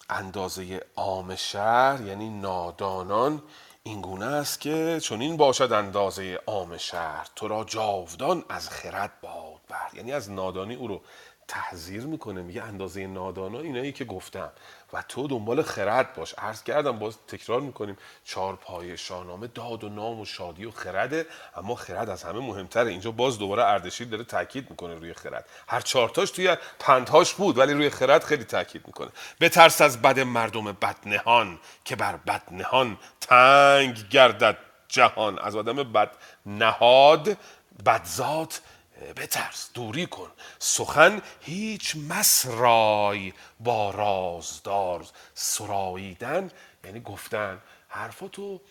اندازه عام شهر یعنی نادانان اینگونه است که چون این باشد اندازه عام شهر. تو را جاودان از خرد باد بر. یعنی از نادانی او رو تحذیر می‌کنه میگه اندازه نادانا اینایی که گفتم. و تو دنبال خرد باش. عرض کردم باز تکرار می‌کنیم. چهار پای شاهنامه داد و نام و شادی و خرده اما خرد از همه مهمتره. اینجا باز دوباره اردشیر داره تاکید می‌کنه روی خرد. هر چهارتاش توی پندهاش بود ولی روی خرد خیلی تاکید می‌کنه. بترس از بد مردم بدنهان که بر بدنهان تنگ گردد جهان. از آدم بد نهاد بدذات بترس دوری کن. سخن هیچ مسرای با رازدار. سراییدن یعنی گفتن. حرفاتو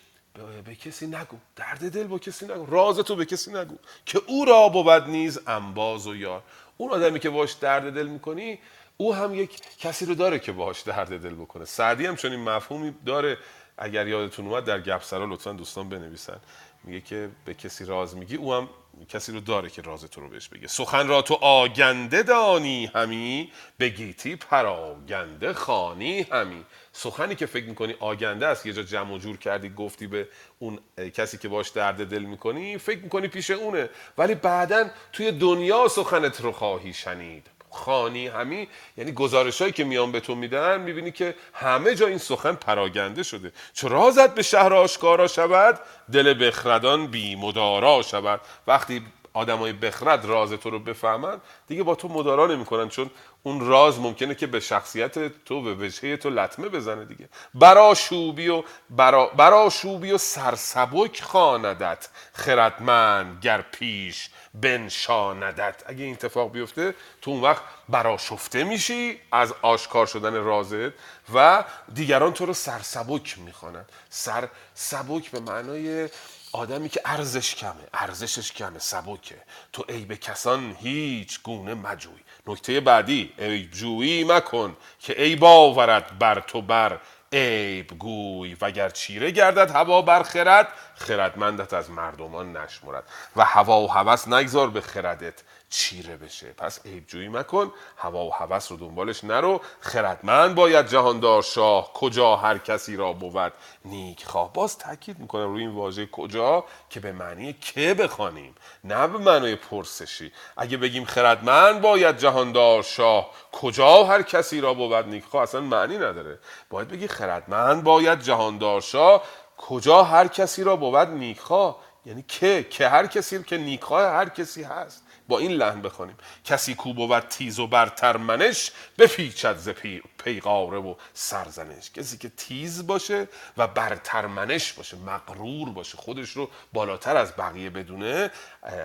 به- کسی نگو. درد دل با کسی نگو. رازتو به کسی نگو. که او را بود نیز انباز و یار. اون آدمی که باش درد دل می‌کنی او هم یک کسی رو داره که باهاش درد دل بکنه. سعدی هم این مفهومی داره. اگر یادتون اومد در گپسرا لطفا دوستان بنویسن. میگه که به کسی راز میگی او هم کسی رو داره که راز تو رو بهش بگه. سخن را تو آگنده دانی همی به گیتی پراگنده خانی همی. سخنی که فکر می‌کنی آگنده است یه جا جمع و جور کردی گفتی به اون کسی که باش درد دل می‌کنی فکر می‌کنی پیش اونه. ولی بعدا توی دنیا سخنت رو خواهی شنید. خانی همی یعنی گزارش هایی که میان به تو میدن می‌بینی که همه جا این سخن پراگنده شده. چو رازت به شهر آشکارا شود دل بخردان بی مدارا شود. وقتی آدمای بخرد راز تو رو بفهمن دیگه با تو مدارا نمی‌کنن چون اون راز ممکنه که به شخصیت تو به وجهه تو لطمه بزنه دیگه. برا شوبی و برا, برا شوبی و سرسبک خواندت خردمند گر پیش بنشاندت. اگه این اتفاق بیفته تو اون وقت براشفته میشی از آشکار شدن رازت و دیگران تو رو سرسبک می‌خوانند سر سبک به معنای آدمی که ارزش کمه ارزشش کمه سبکه. تو عیب کسان هیچ گونه مجوی. نکته بعدی عیب جویی مکن که عیب آورد بر تو بر عیب گوی. وگر چیره گردد هوا بر خرد خردمندت از مردمان نشمرد. و هوا و هوس نگذار به خردت. چیره بشه. پس عیب جویی مکن هوا و هوس رو دنبالش نرو. خردمند باید جهاندار شاه کجا هر کسی را بود؟ نیک خواه. باز تاکید می‌کنم روی این واژه کجا که به معنی که بخوانیم نه به معنی پرسشی. اگه بگیم خردمند باید جهاندار شاه کجا هر کسی را بود؟ نیک خواه اصلا معنی نداره. باید بگی خردمند باید جهاندار شاه کجا هر کسی را بود؟ نیکخواه یعنی که که هر کسی که نیکخواه هر کسی هست. با این لحن بخونیم کسی کو بود تیز و برتر منش بپیچد ز پی- پیغاره و سرزنش. کسی که تیز باشه و برتر منش باشه مغرور باشه خودش رو بالاتر از بقیه بدونه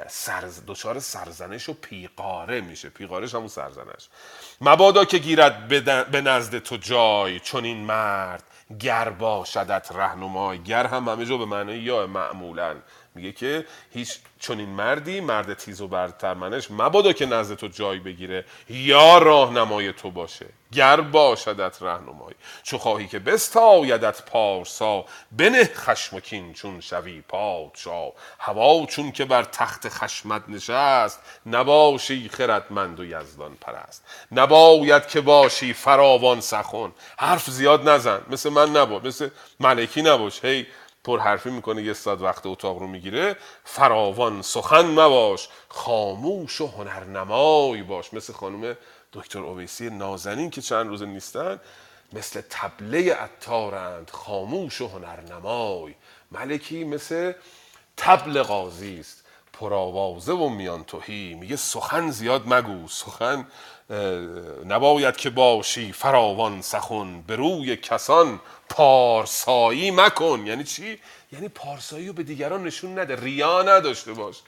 سرز دچار سرزنش و پیقاره میشه. پیقارش همون سرزنش. مبادا که گیرد به نزد تو جای چون این مرد گر باشدت رهنمای. گر هم همه جا به معنای یا معمولا میگه که هیچ چون این مردی مرد تیز و برترمنش مبادا که نزد تو جای بگیره یا راهنمای تو باشه. گر باشدت رهنمای چو خواهی که بستایدت پارسا بنه خشم و کین چون شوی پادشاه. هوا چون که بر تخت خشمت نشست نباشی خردمند و یزدان پرست. نباید که باشی فراوان سخن. حرف زیاد نزن. مثل من نباش. مثل ملکی نباش. هی پر حرفی می‌کنه یه ساعت وقت اتاق رو می‌گیره. فراوان سخن مباش خاموش و هنرنمای باش. مثل خانم دکتر اویسی نازنین که چند روز نیستن مثل تبله عطارند خاموش و هنرنمای. ملکی مثل تبل قاضی است. پرآوازه و میان توهی میگه سخن زیاد مگو. سخن نباید که باشی فراوان سخن به روی کسان پارسایی مکن. یعنی چی؟ یعنی پارسایی رو به دیگران نشون نده ریا نداشته باش.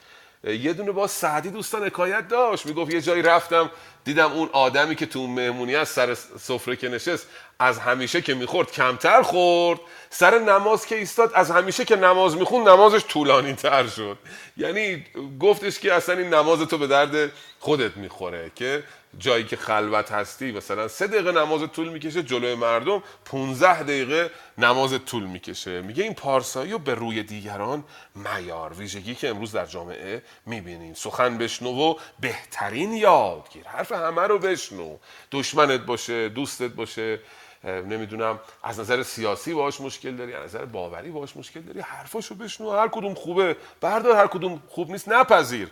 یه دونه با سعدی دوستان حکایت داشت. می‌گفت یه جایی رفتم دیدم اون آدمی که تو مهمونی از سر سفره که نشست از همیشه که می‌خورد کمتر خورد. سر نماز که ایستاد از همیشه که نماز می‌خوند نمازش طولانی تر شد. یعنی گفتش که اصلا این نماز تو به درد خودت می‌خوره که جایی که خلوت هستی مثلا سه دقیقه نماز طول می‌کشه جلوی مردم 15 دقیقه نماز طول می‌کشه. میگه این پارسایی رو به روی دیگران میار. ویژگی که امروز در جامعه می‌بینیم. سخن بشنو و بهترین یادگیر. حرف همه رو بشنو. دشمنت باشه دوستت باشه. نمی‌دونم از نظر سیاسی باش مشکل داری از نظر باوری باش مشکل داری. حرفاشو بشنو هر کدوم خوبه بردار هر کدوم خوب نیست نپذیر.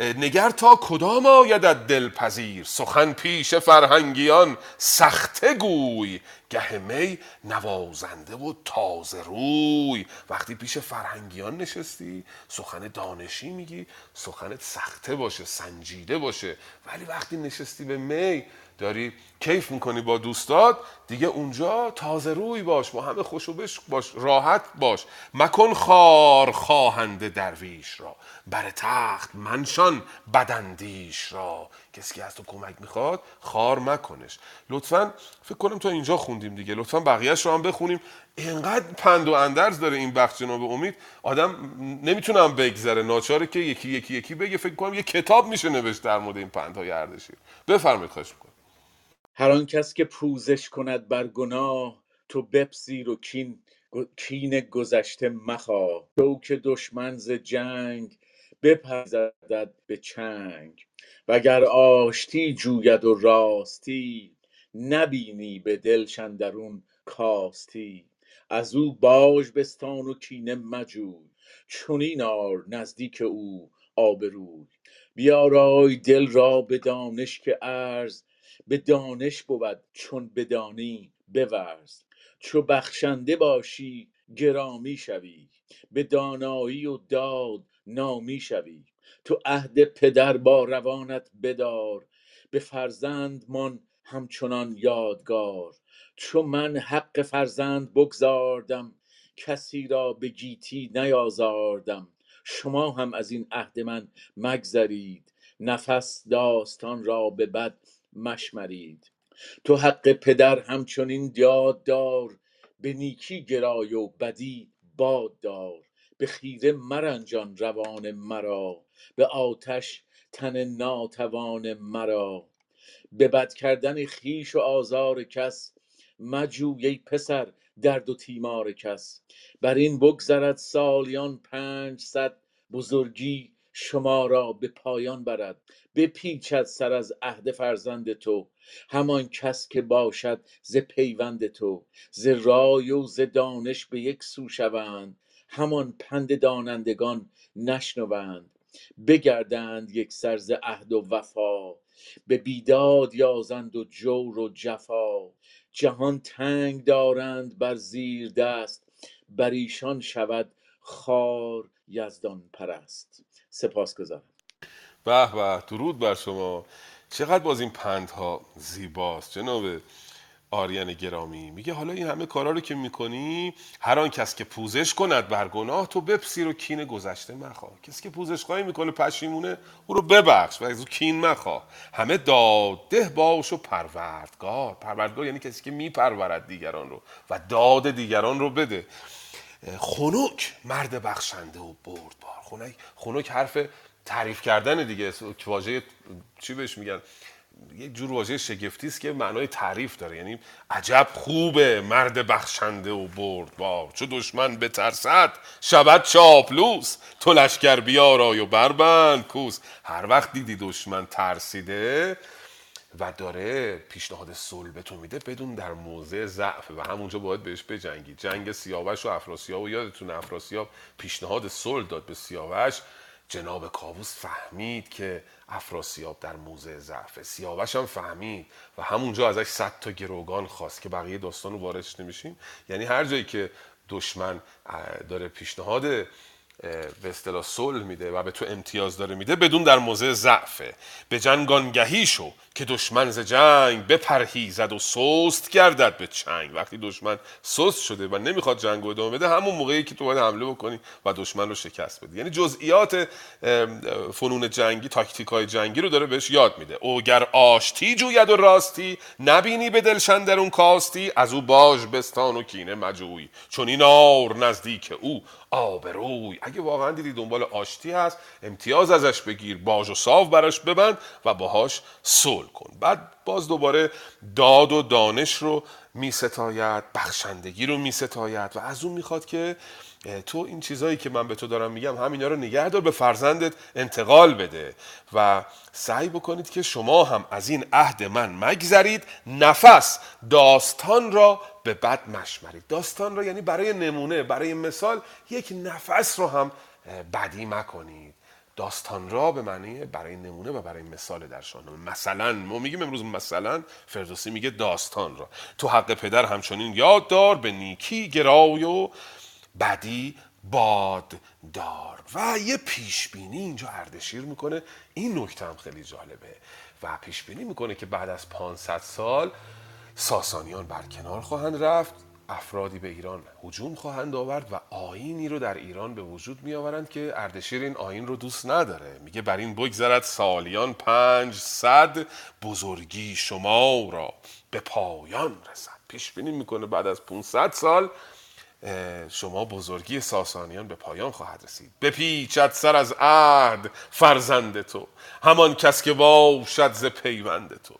نگر تا کدام آیدت دلپذیر؟ سخن پیش فرهنگیان سخته گوی. گه نوازنده و تازه روی. وقتی پیش فرهنگیان نشستی سخن دانشی میگی سخنت سخته باشه سنجیده باشه. ولی وقتی نشستی به می داری کیف می‌کنی با دوستات دیگه اونجا تازه روی باش با همه خوش و بش باش راحت باش. مکن خار خواهنده درویش را بر تخت منشان بدندیش را. کسی که از تو کمک می‌خواد خار مکنش. لطفا فکر کنم تا اینجا خوندیم دیگه. لطفا بقیهش رو هم بخونیم. اینقدر پند و اندرز داره این بخش جناب امید. آدم نمی‌تونم بگذره. ناچاره که یکی یکی یکی بگه. فکر کنم یه کتاب میشه نوشت در مورد این پندهای اردشیر. بفرمایید خواهش می‌کنم. هر آن کس که پوزش کند بر گناه تو بپذیر و کین کین گذشته مخواه. که دشمن ز جنگ بپزدد به چنگ. وگر آشتی جوید و راستی نبینی به دلش اندرون کاستی. از او باژ بستان و کینه مجوی چنین آر نزدیک او آبروی. بیارای دل را به دانش که ارز به دانش بود چون بدانی بورز. چو بخشنده باشی گرامی شوی به دانایی و داد نامی شوی. تو عهد پدر با روانت بدار به فرزند مان همچنان یادگار. چو من حق فرزند بگزاردم کسی را به گیتی نیازاردم. شما هم از این عهد من مگذرید نفس داستان را به بد مشمرید. تو حق پدر همچنین یاد دار به نیکی گرای و بدی باد دار. به خیره مرنجان روان مرا به آتش تن ناتوان مرا. به بد کردن خیش و آزار کس مجوی ای پسر درد و تیمار کس. بر این بگذرد سالیان پنجصد بزرگی شما را به پایان برد. بپیچد سر از عهد فرزند تو. همان کس که باشد ز پیوند تو. ز رای و ز دانش به یک سو شوند. همان پند دانندگان نشنوند. بگردند یک سر ز عهد و وفا. به بیداد یازند و جور و جفا. جهان تنگ دارند بر زیر دست. بر ایشان شود خار یزدان پرست. سپاسگزارم. به به درود بر شما. چقدر باز این پندها زیباست. جناب آریان گرامی میگه حالا این همه کارا رو که می‌کنی هر آن کس که پوزش کند بر گناه تو بپسیر و کین گذشته مخواه. کسی که پوزش خواهی می‌کنه پشیمونه او رو ببخش و از او کین مخواه. همه داده باش و پروردگار. پروردگار یعنی کسی که میپرورد دیگران رو و داد دیگران رو بده. خنک مرد بخشنده و بردبار. خنک حرف تعریف کردن دیگه واژه چی بهش میگن؟ یه جور واژه شگفتی است که معنای تعریف داره. یعنی عجب خوبه مرد بخشنده و بردبار چو دشمن بترسد شود چاپلوس. تو لشکر بیارای و بربند کوس. هر وقت دیدی دشمن ترسیده و داره پیشنهاد صلح به تو میده بدون در موضع ضعف. و همونجا باید بهش بجنگی. جنگ سیاوش و افراسیاب و یادتون افراسیاب پیشنهاد صلح داد به سیاوش. جناب کاووس فهمید که افراسیاب در موضع ضعفه سیاوش هم فهمید و همونجا ازش صد تا گروگان خواست که بقیه داستان رو واردش نمیشیم. یعنی هر جایی که دشمن داره پیشنهاد به اصطلاح صلح میده و به تو امتیاز داره میده بدون در موضع ضعفه. به جنگانگهی شو که دشمن ز جنگ بپرهیزد و سست گردد به چنگ. وقتی دشمن سست شده و نمی‌خواد جنگ ادامه بده همون موقعی که تو باید حمله بکنی و دشمن رو شکست بدی. یعنی جزئیات فنون جنگی تاکتیک های جنگی رو داره بهش یاد میده. اوگر آشتی جوید و راستی نبینی به دلشن در اون کاستی از او باج بستان و کینه مجوی. چون این آر نزدیک او آبروی اگه واقعا دیدی دنبال آشتی هست امتیاز ازش بگیر باج و صاف براش ببند و باهاش صلح کن. بعد باز دوباره داد و دانش رو می ستاید بخشندگی رو می ستاید و از اون می‌خواد که تو این چیزهایی که من به تو دارم میگم همینا رو نگه دار به فرزندت انتقال بده و سعی بکنید که شما هم از این عهد من مگذرید. نفس داستان را به بد مشمرید. داستان را یعنی برای نمونه برای مثال یک نفس رو هم بدی مکنید. داستان را به معنی برای نمونه و برای مثال در شاهنامه. مثلا ما میگیم امروز مثلا فردوسی میگه داستان را. تو حق پدر همچنین یاد دار به نیکی گرای و بدی باد دار. و یه پیش بینی اینجا اردشیر می‌کنه. این نکته هم خیلی جالبه. و پیش بینی می‌کنه که بعد از 500 سال ساسانیان برکنار خواهند رفت افرادی به ایران هجوم خواهند آورد و آینی رو در ایران به وجود می آورند که اردشیر این آین رو دوست نداره. میگه بر این بگذرد سالیان پنج صد بزرگی شما را به پایان رسد. پیش بینی می‌کنه بعد از 500 سال شما بزرگی ساسانیان به پایان خواهد رسید. بپیچد سر از عهد فرزند تو. همان کس که باشد ز پیوند تو.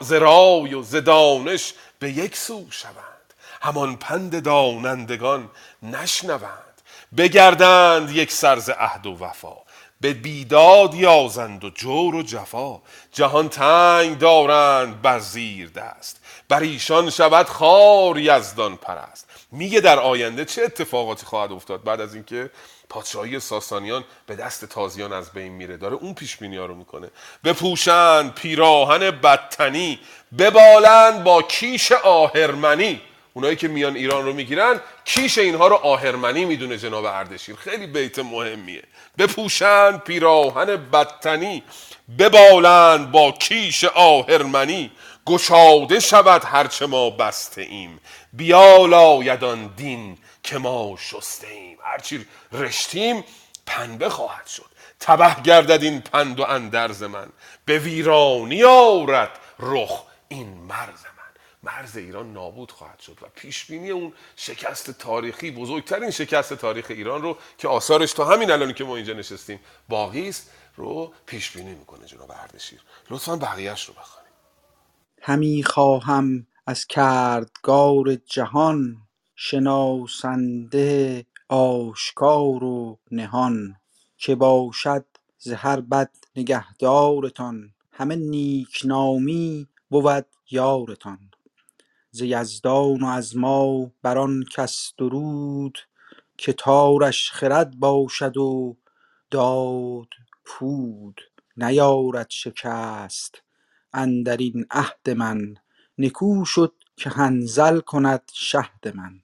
ز رای و ز دانش به یک سو شوند. همان پند دانندگان نشنوند. بگردند یک سرز عهد و وفا. به بیداد یازند و جور و جفا. جهان تنگ دارند بر زیر دست. بر ایشان شود خار یزدان پرست. میگه در آینده چه اتفاقاتی خواهد افتاد بعد از اینکه پادشاهی ساسانیان به دست تازیان از بین میره؟ داره اون پیش بینی ها رو می‌کنه. بپوشند پیراهن بدتنی ببالند با کیش آهرمنی. اونایی که میان ایران رو می‌گیرن کیش اینها رو آهرمنی می‌دونه جناب اردشیر. خیلی بیت مهمیه. بپوشند پیراهن بدتنی ببالند با کیش آهرمنی. گشاده شود هرچه ما بسته ایم بیالایدان دین که ما شسته ایم هرچی رشتیم پنبه خواهد شد. تبه گردد این پند و اندرز من. به ویرانی آورد رخ این مرز من. مرز ایران نابود خواهد شد و پیش بینی اون شکست تاریخی بزرگترین شکست تاریخ ایران رو که آثارش تا همین الانی که ما اینجا نشستیم باقی است رو پیش بینی می‌کنه جناب اردشیر. لطفا بقیهش رو بخوانید. همی خواهم از کردگار جهان شناسنده آشکار و نهان که باشد ز هر بد نگهدارتان همه نیکنامی بود یارتان ز یزدان و از ما بر آن کس درود که تارش خرد باشد و داد پود نیارد شکست اندرین عهد من. نکو شد که حنظل کند شهد من.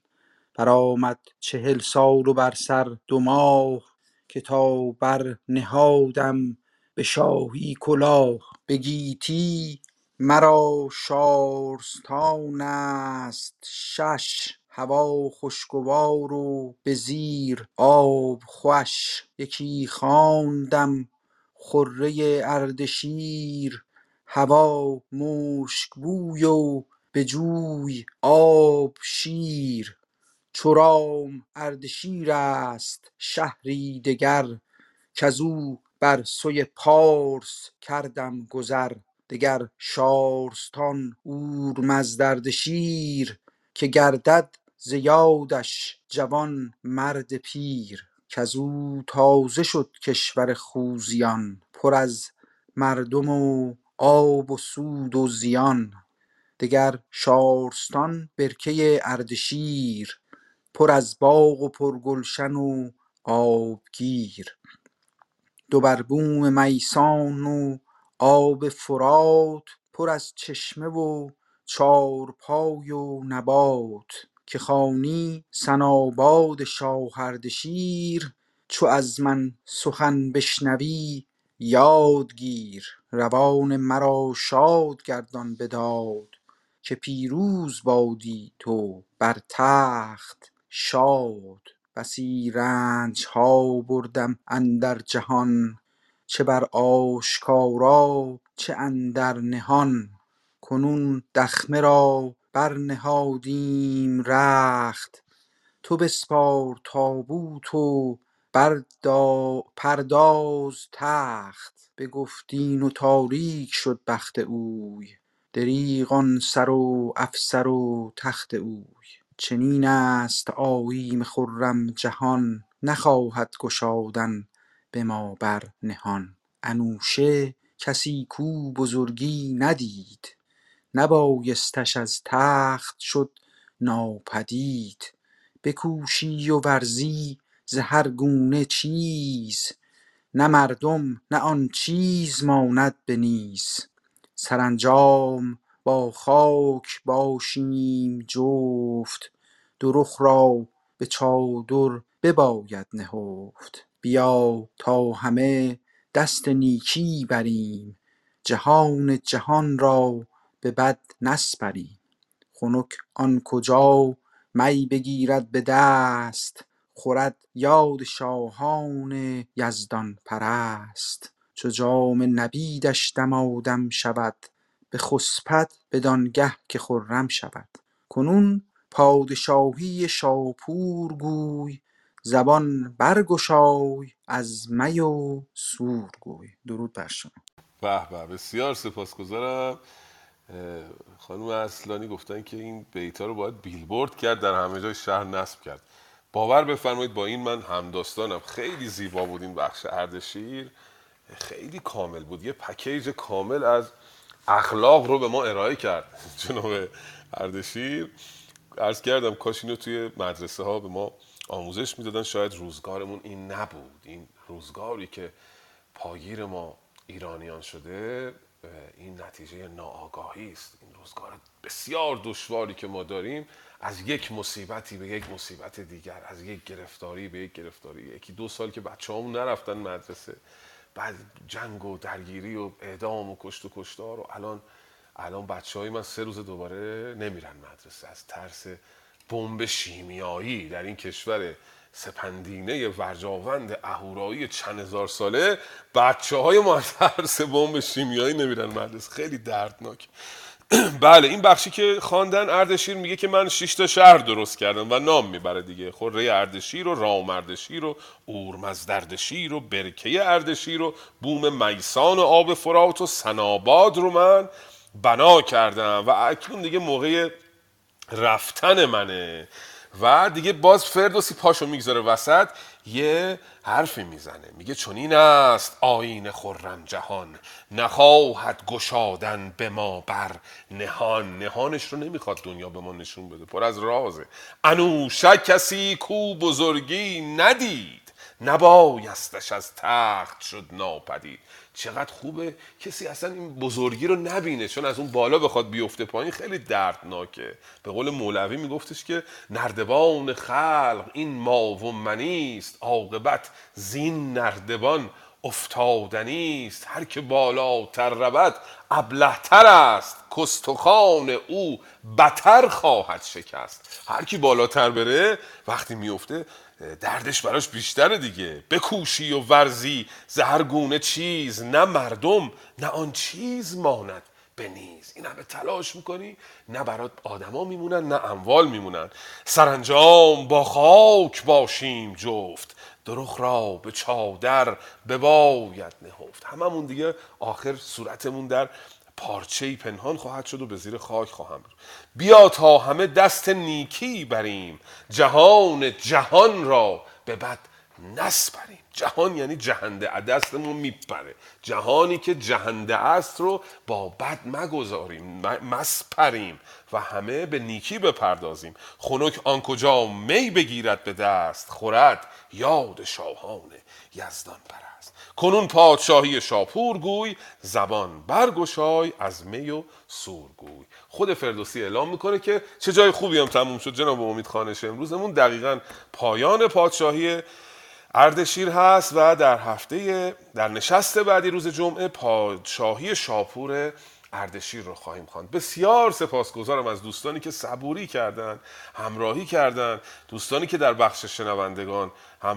برآمد چهل سال و بر سر دو ماه که تا بر نهادم به شاهی کلاه. به گیتی مرا شارستان است. شش هوا خوشگوار و به زیر آب خوش. یکی خواندم خره اردشیر. هوا مشک بوی و به جوی آب شیر. چو رام اردشیر است شهری دگر کزو بر سوی پارس کردم گذر. دگر شارستان اورمزد اردشیر که گردد ز یادش جوان مرد پیر. کزو تازه شد کشور خوزیان پر از مردم و آب و سود و زیان دگر شارستان برکه اردشیر پر از باغ و پرگلشن و آبگیر. دو بر بوم میسان و آب فرات پر از چشمه و چارپای و نبات. که خوانی ثناباد شاهردشیر چو از من سخن بشنوی یاد گیر روان مرا شاد گردان بداد که پیروز بادی تو بر تخت شاد بسی رنجها بردم اندر جهان چه بر آشکارا چه اندر نهان. کنون دخمه را برنهادیم رخت. تو بسپار تابوت و بردا پرداز تخت. بگفت این و تاریک شد بخت اوی. دریغ آن سر و افسر و تخت اوی. چنین است آیین خرم جهان نخواهد گشادن به ما بر نهان. انوشه کسی کو بزرگی ندید. نبایستش از تخت شد ناپدید. بکوشی و ورزی ز هر گونه چیز. نه مردم نه آن چیز ماند به نیز. سرانجام با خاک باشیم جفت دو رخ را به چادر بباید نهفت. بیا تا همه دست نیکی بریم جهان جهان را به بد نسپریم. خنک آن کجا؟ می بگیرد به دست. خورد یاد شاهان یزدان پرست. چو جام نبیدش دمادم شود بخسپد بدانگه که خرم شود. کنون پادشاهی شاپور گوی زبان برگشای از می و سور گوی. درود بر شما. به به بسیار سپاسگزارم. خانم اصلانی گفتن که این بیتا رو باید بیلبورد کرد در همه جای شهر نصب کرد. باور بفرمایید با این من همداستانم. خیلی زیبا بود این بخش اردشیر خیلی کامل بود. یه پکیج کامل از اخلاق رو به ما ارائه کرد. [LAUGHS] جناب اردشیر عرض کردم کاش اینو توی مدرسه ها به ما آموزش می‌دادن. شاید روزگارمون این نبود. این روزگاری که پاگیر ما ایرانیان شده این نتیجه ناآگاهی است. این روزگار بسیار دشواری که ما داریم از یک مصیبتی به یک مصیبت دیگر از یک گرفتاری به یک گرفتاری. یکی دو سال که بچه نرفتن مدرسه بعد جنگ و درگیری و اعدام و کشت و کشتار و الان الان بچه های من سه روز دوباره نمیرن مدرسه. از ترس بمب شیمیایی در این کشور سپندینه ورجاوند اهورایی چند هزار ساله بچه های ما ترس بمب شیمیایی نمیرن مدرسه. خیلی دردناک. [CLEARS THROAT] بله این بخشی که خواندن اردشیر میگه که من شش تا شهر درست کردم و نام می‌بره دیگه. خوره اردشیر و رام اردشیر و اورمزدردشیر و برکه اردشیر و بوم میسان و آب فرات و سناباد رو من بنا کردم و اکنون دیگه موقع رفتن منه. و دیگه باز فردوسی پاشو می‌گذاره وسط یه حرفی می‌زنه. میگه چنین است آیین خرم جهان. نخواهد گشادن به ما بر نهان. نهانش رو نمی‌خواد دنیا به ما نشون بده. پر از رازه. انوشه کسی کو بزرگی ندید. نبایستش از تخت شد ناپدید. چقدر خوبه کسی اصلا این بزرگی رو نبینه چون از اون بالا بخواد بیفته پایین خیلی دردناکه. به قول مولوی میگفتش که نردبان خلق این ما و منیست عاقبت زین نردبان افتادنی است. هر که بالاتر رود ابلهتر است. کستخان او بتر خواهد شکست. هر کی بالاتر بره وقتی میفته دردش براش بیشتره دیگه. بکوشی و ورزی زهر گونه چیز. نه مردم نه آن چیز ماند به نیز. این همه تلاش می‌کنی نه برات آدما میمونن نه اموال میمونن. سرانجام با خاک باشیم جفت. درخ را به چادر بباید نهفت. هممون دیگه آخر صورتمون در پارچه پنهان خواهد شد و به زیر خاک خواهم بیا تا همه دست نیکی بریم. جهان جهان را به بد نسپریم. جهان یعنی جهنده دستمون میپره. جهانی که جهنده است رو با بد مگذاریم مسپریم و همه به نیکی بپردازیم. خنک آن کجا می بگیرد به دست خورد یاد شاهان یزدان پرست. کنون پادشاهی شاپور گوی زبان برگشای از می و سورگوی خود فردوسی اعلام می‌کنه که چه جای خوبی هم تموم شد جناب امید خانش. امروزمون دقیقا پایان پادشاهی اردشیر هست و در هفته در نشست بعدی روز جمعه پادشاهی شاپور اردشیر رو خواهیم خواند. بسیار سپاسگزارم از دوستانی که صبوری کردند همراهی کردند دوستانی که در بخش شنوندگان هم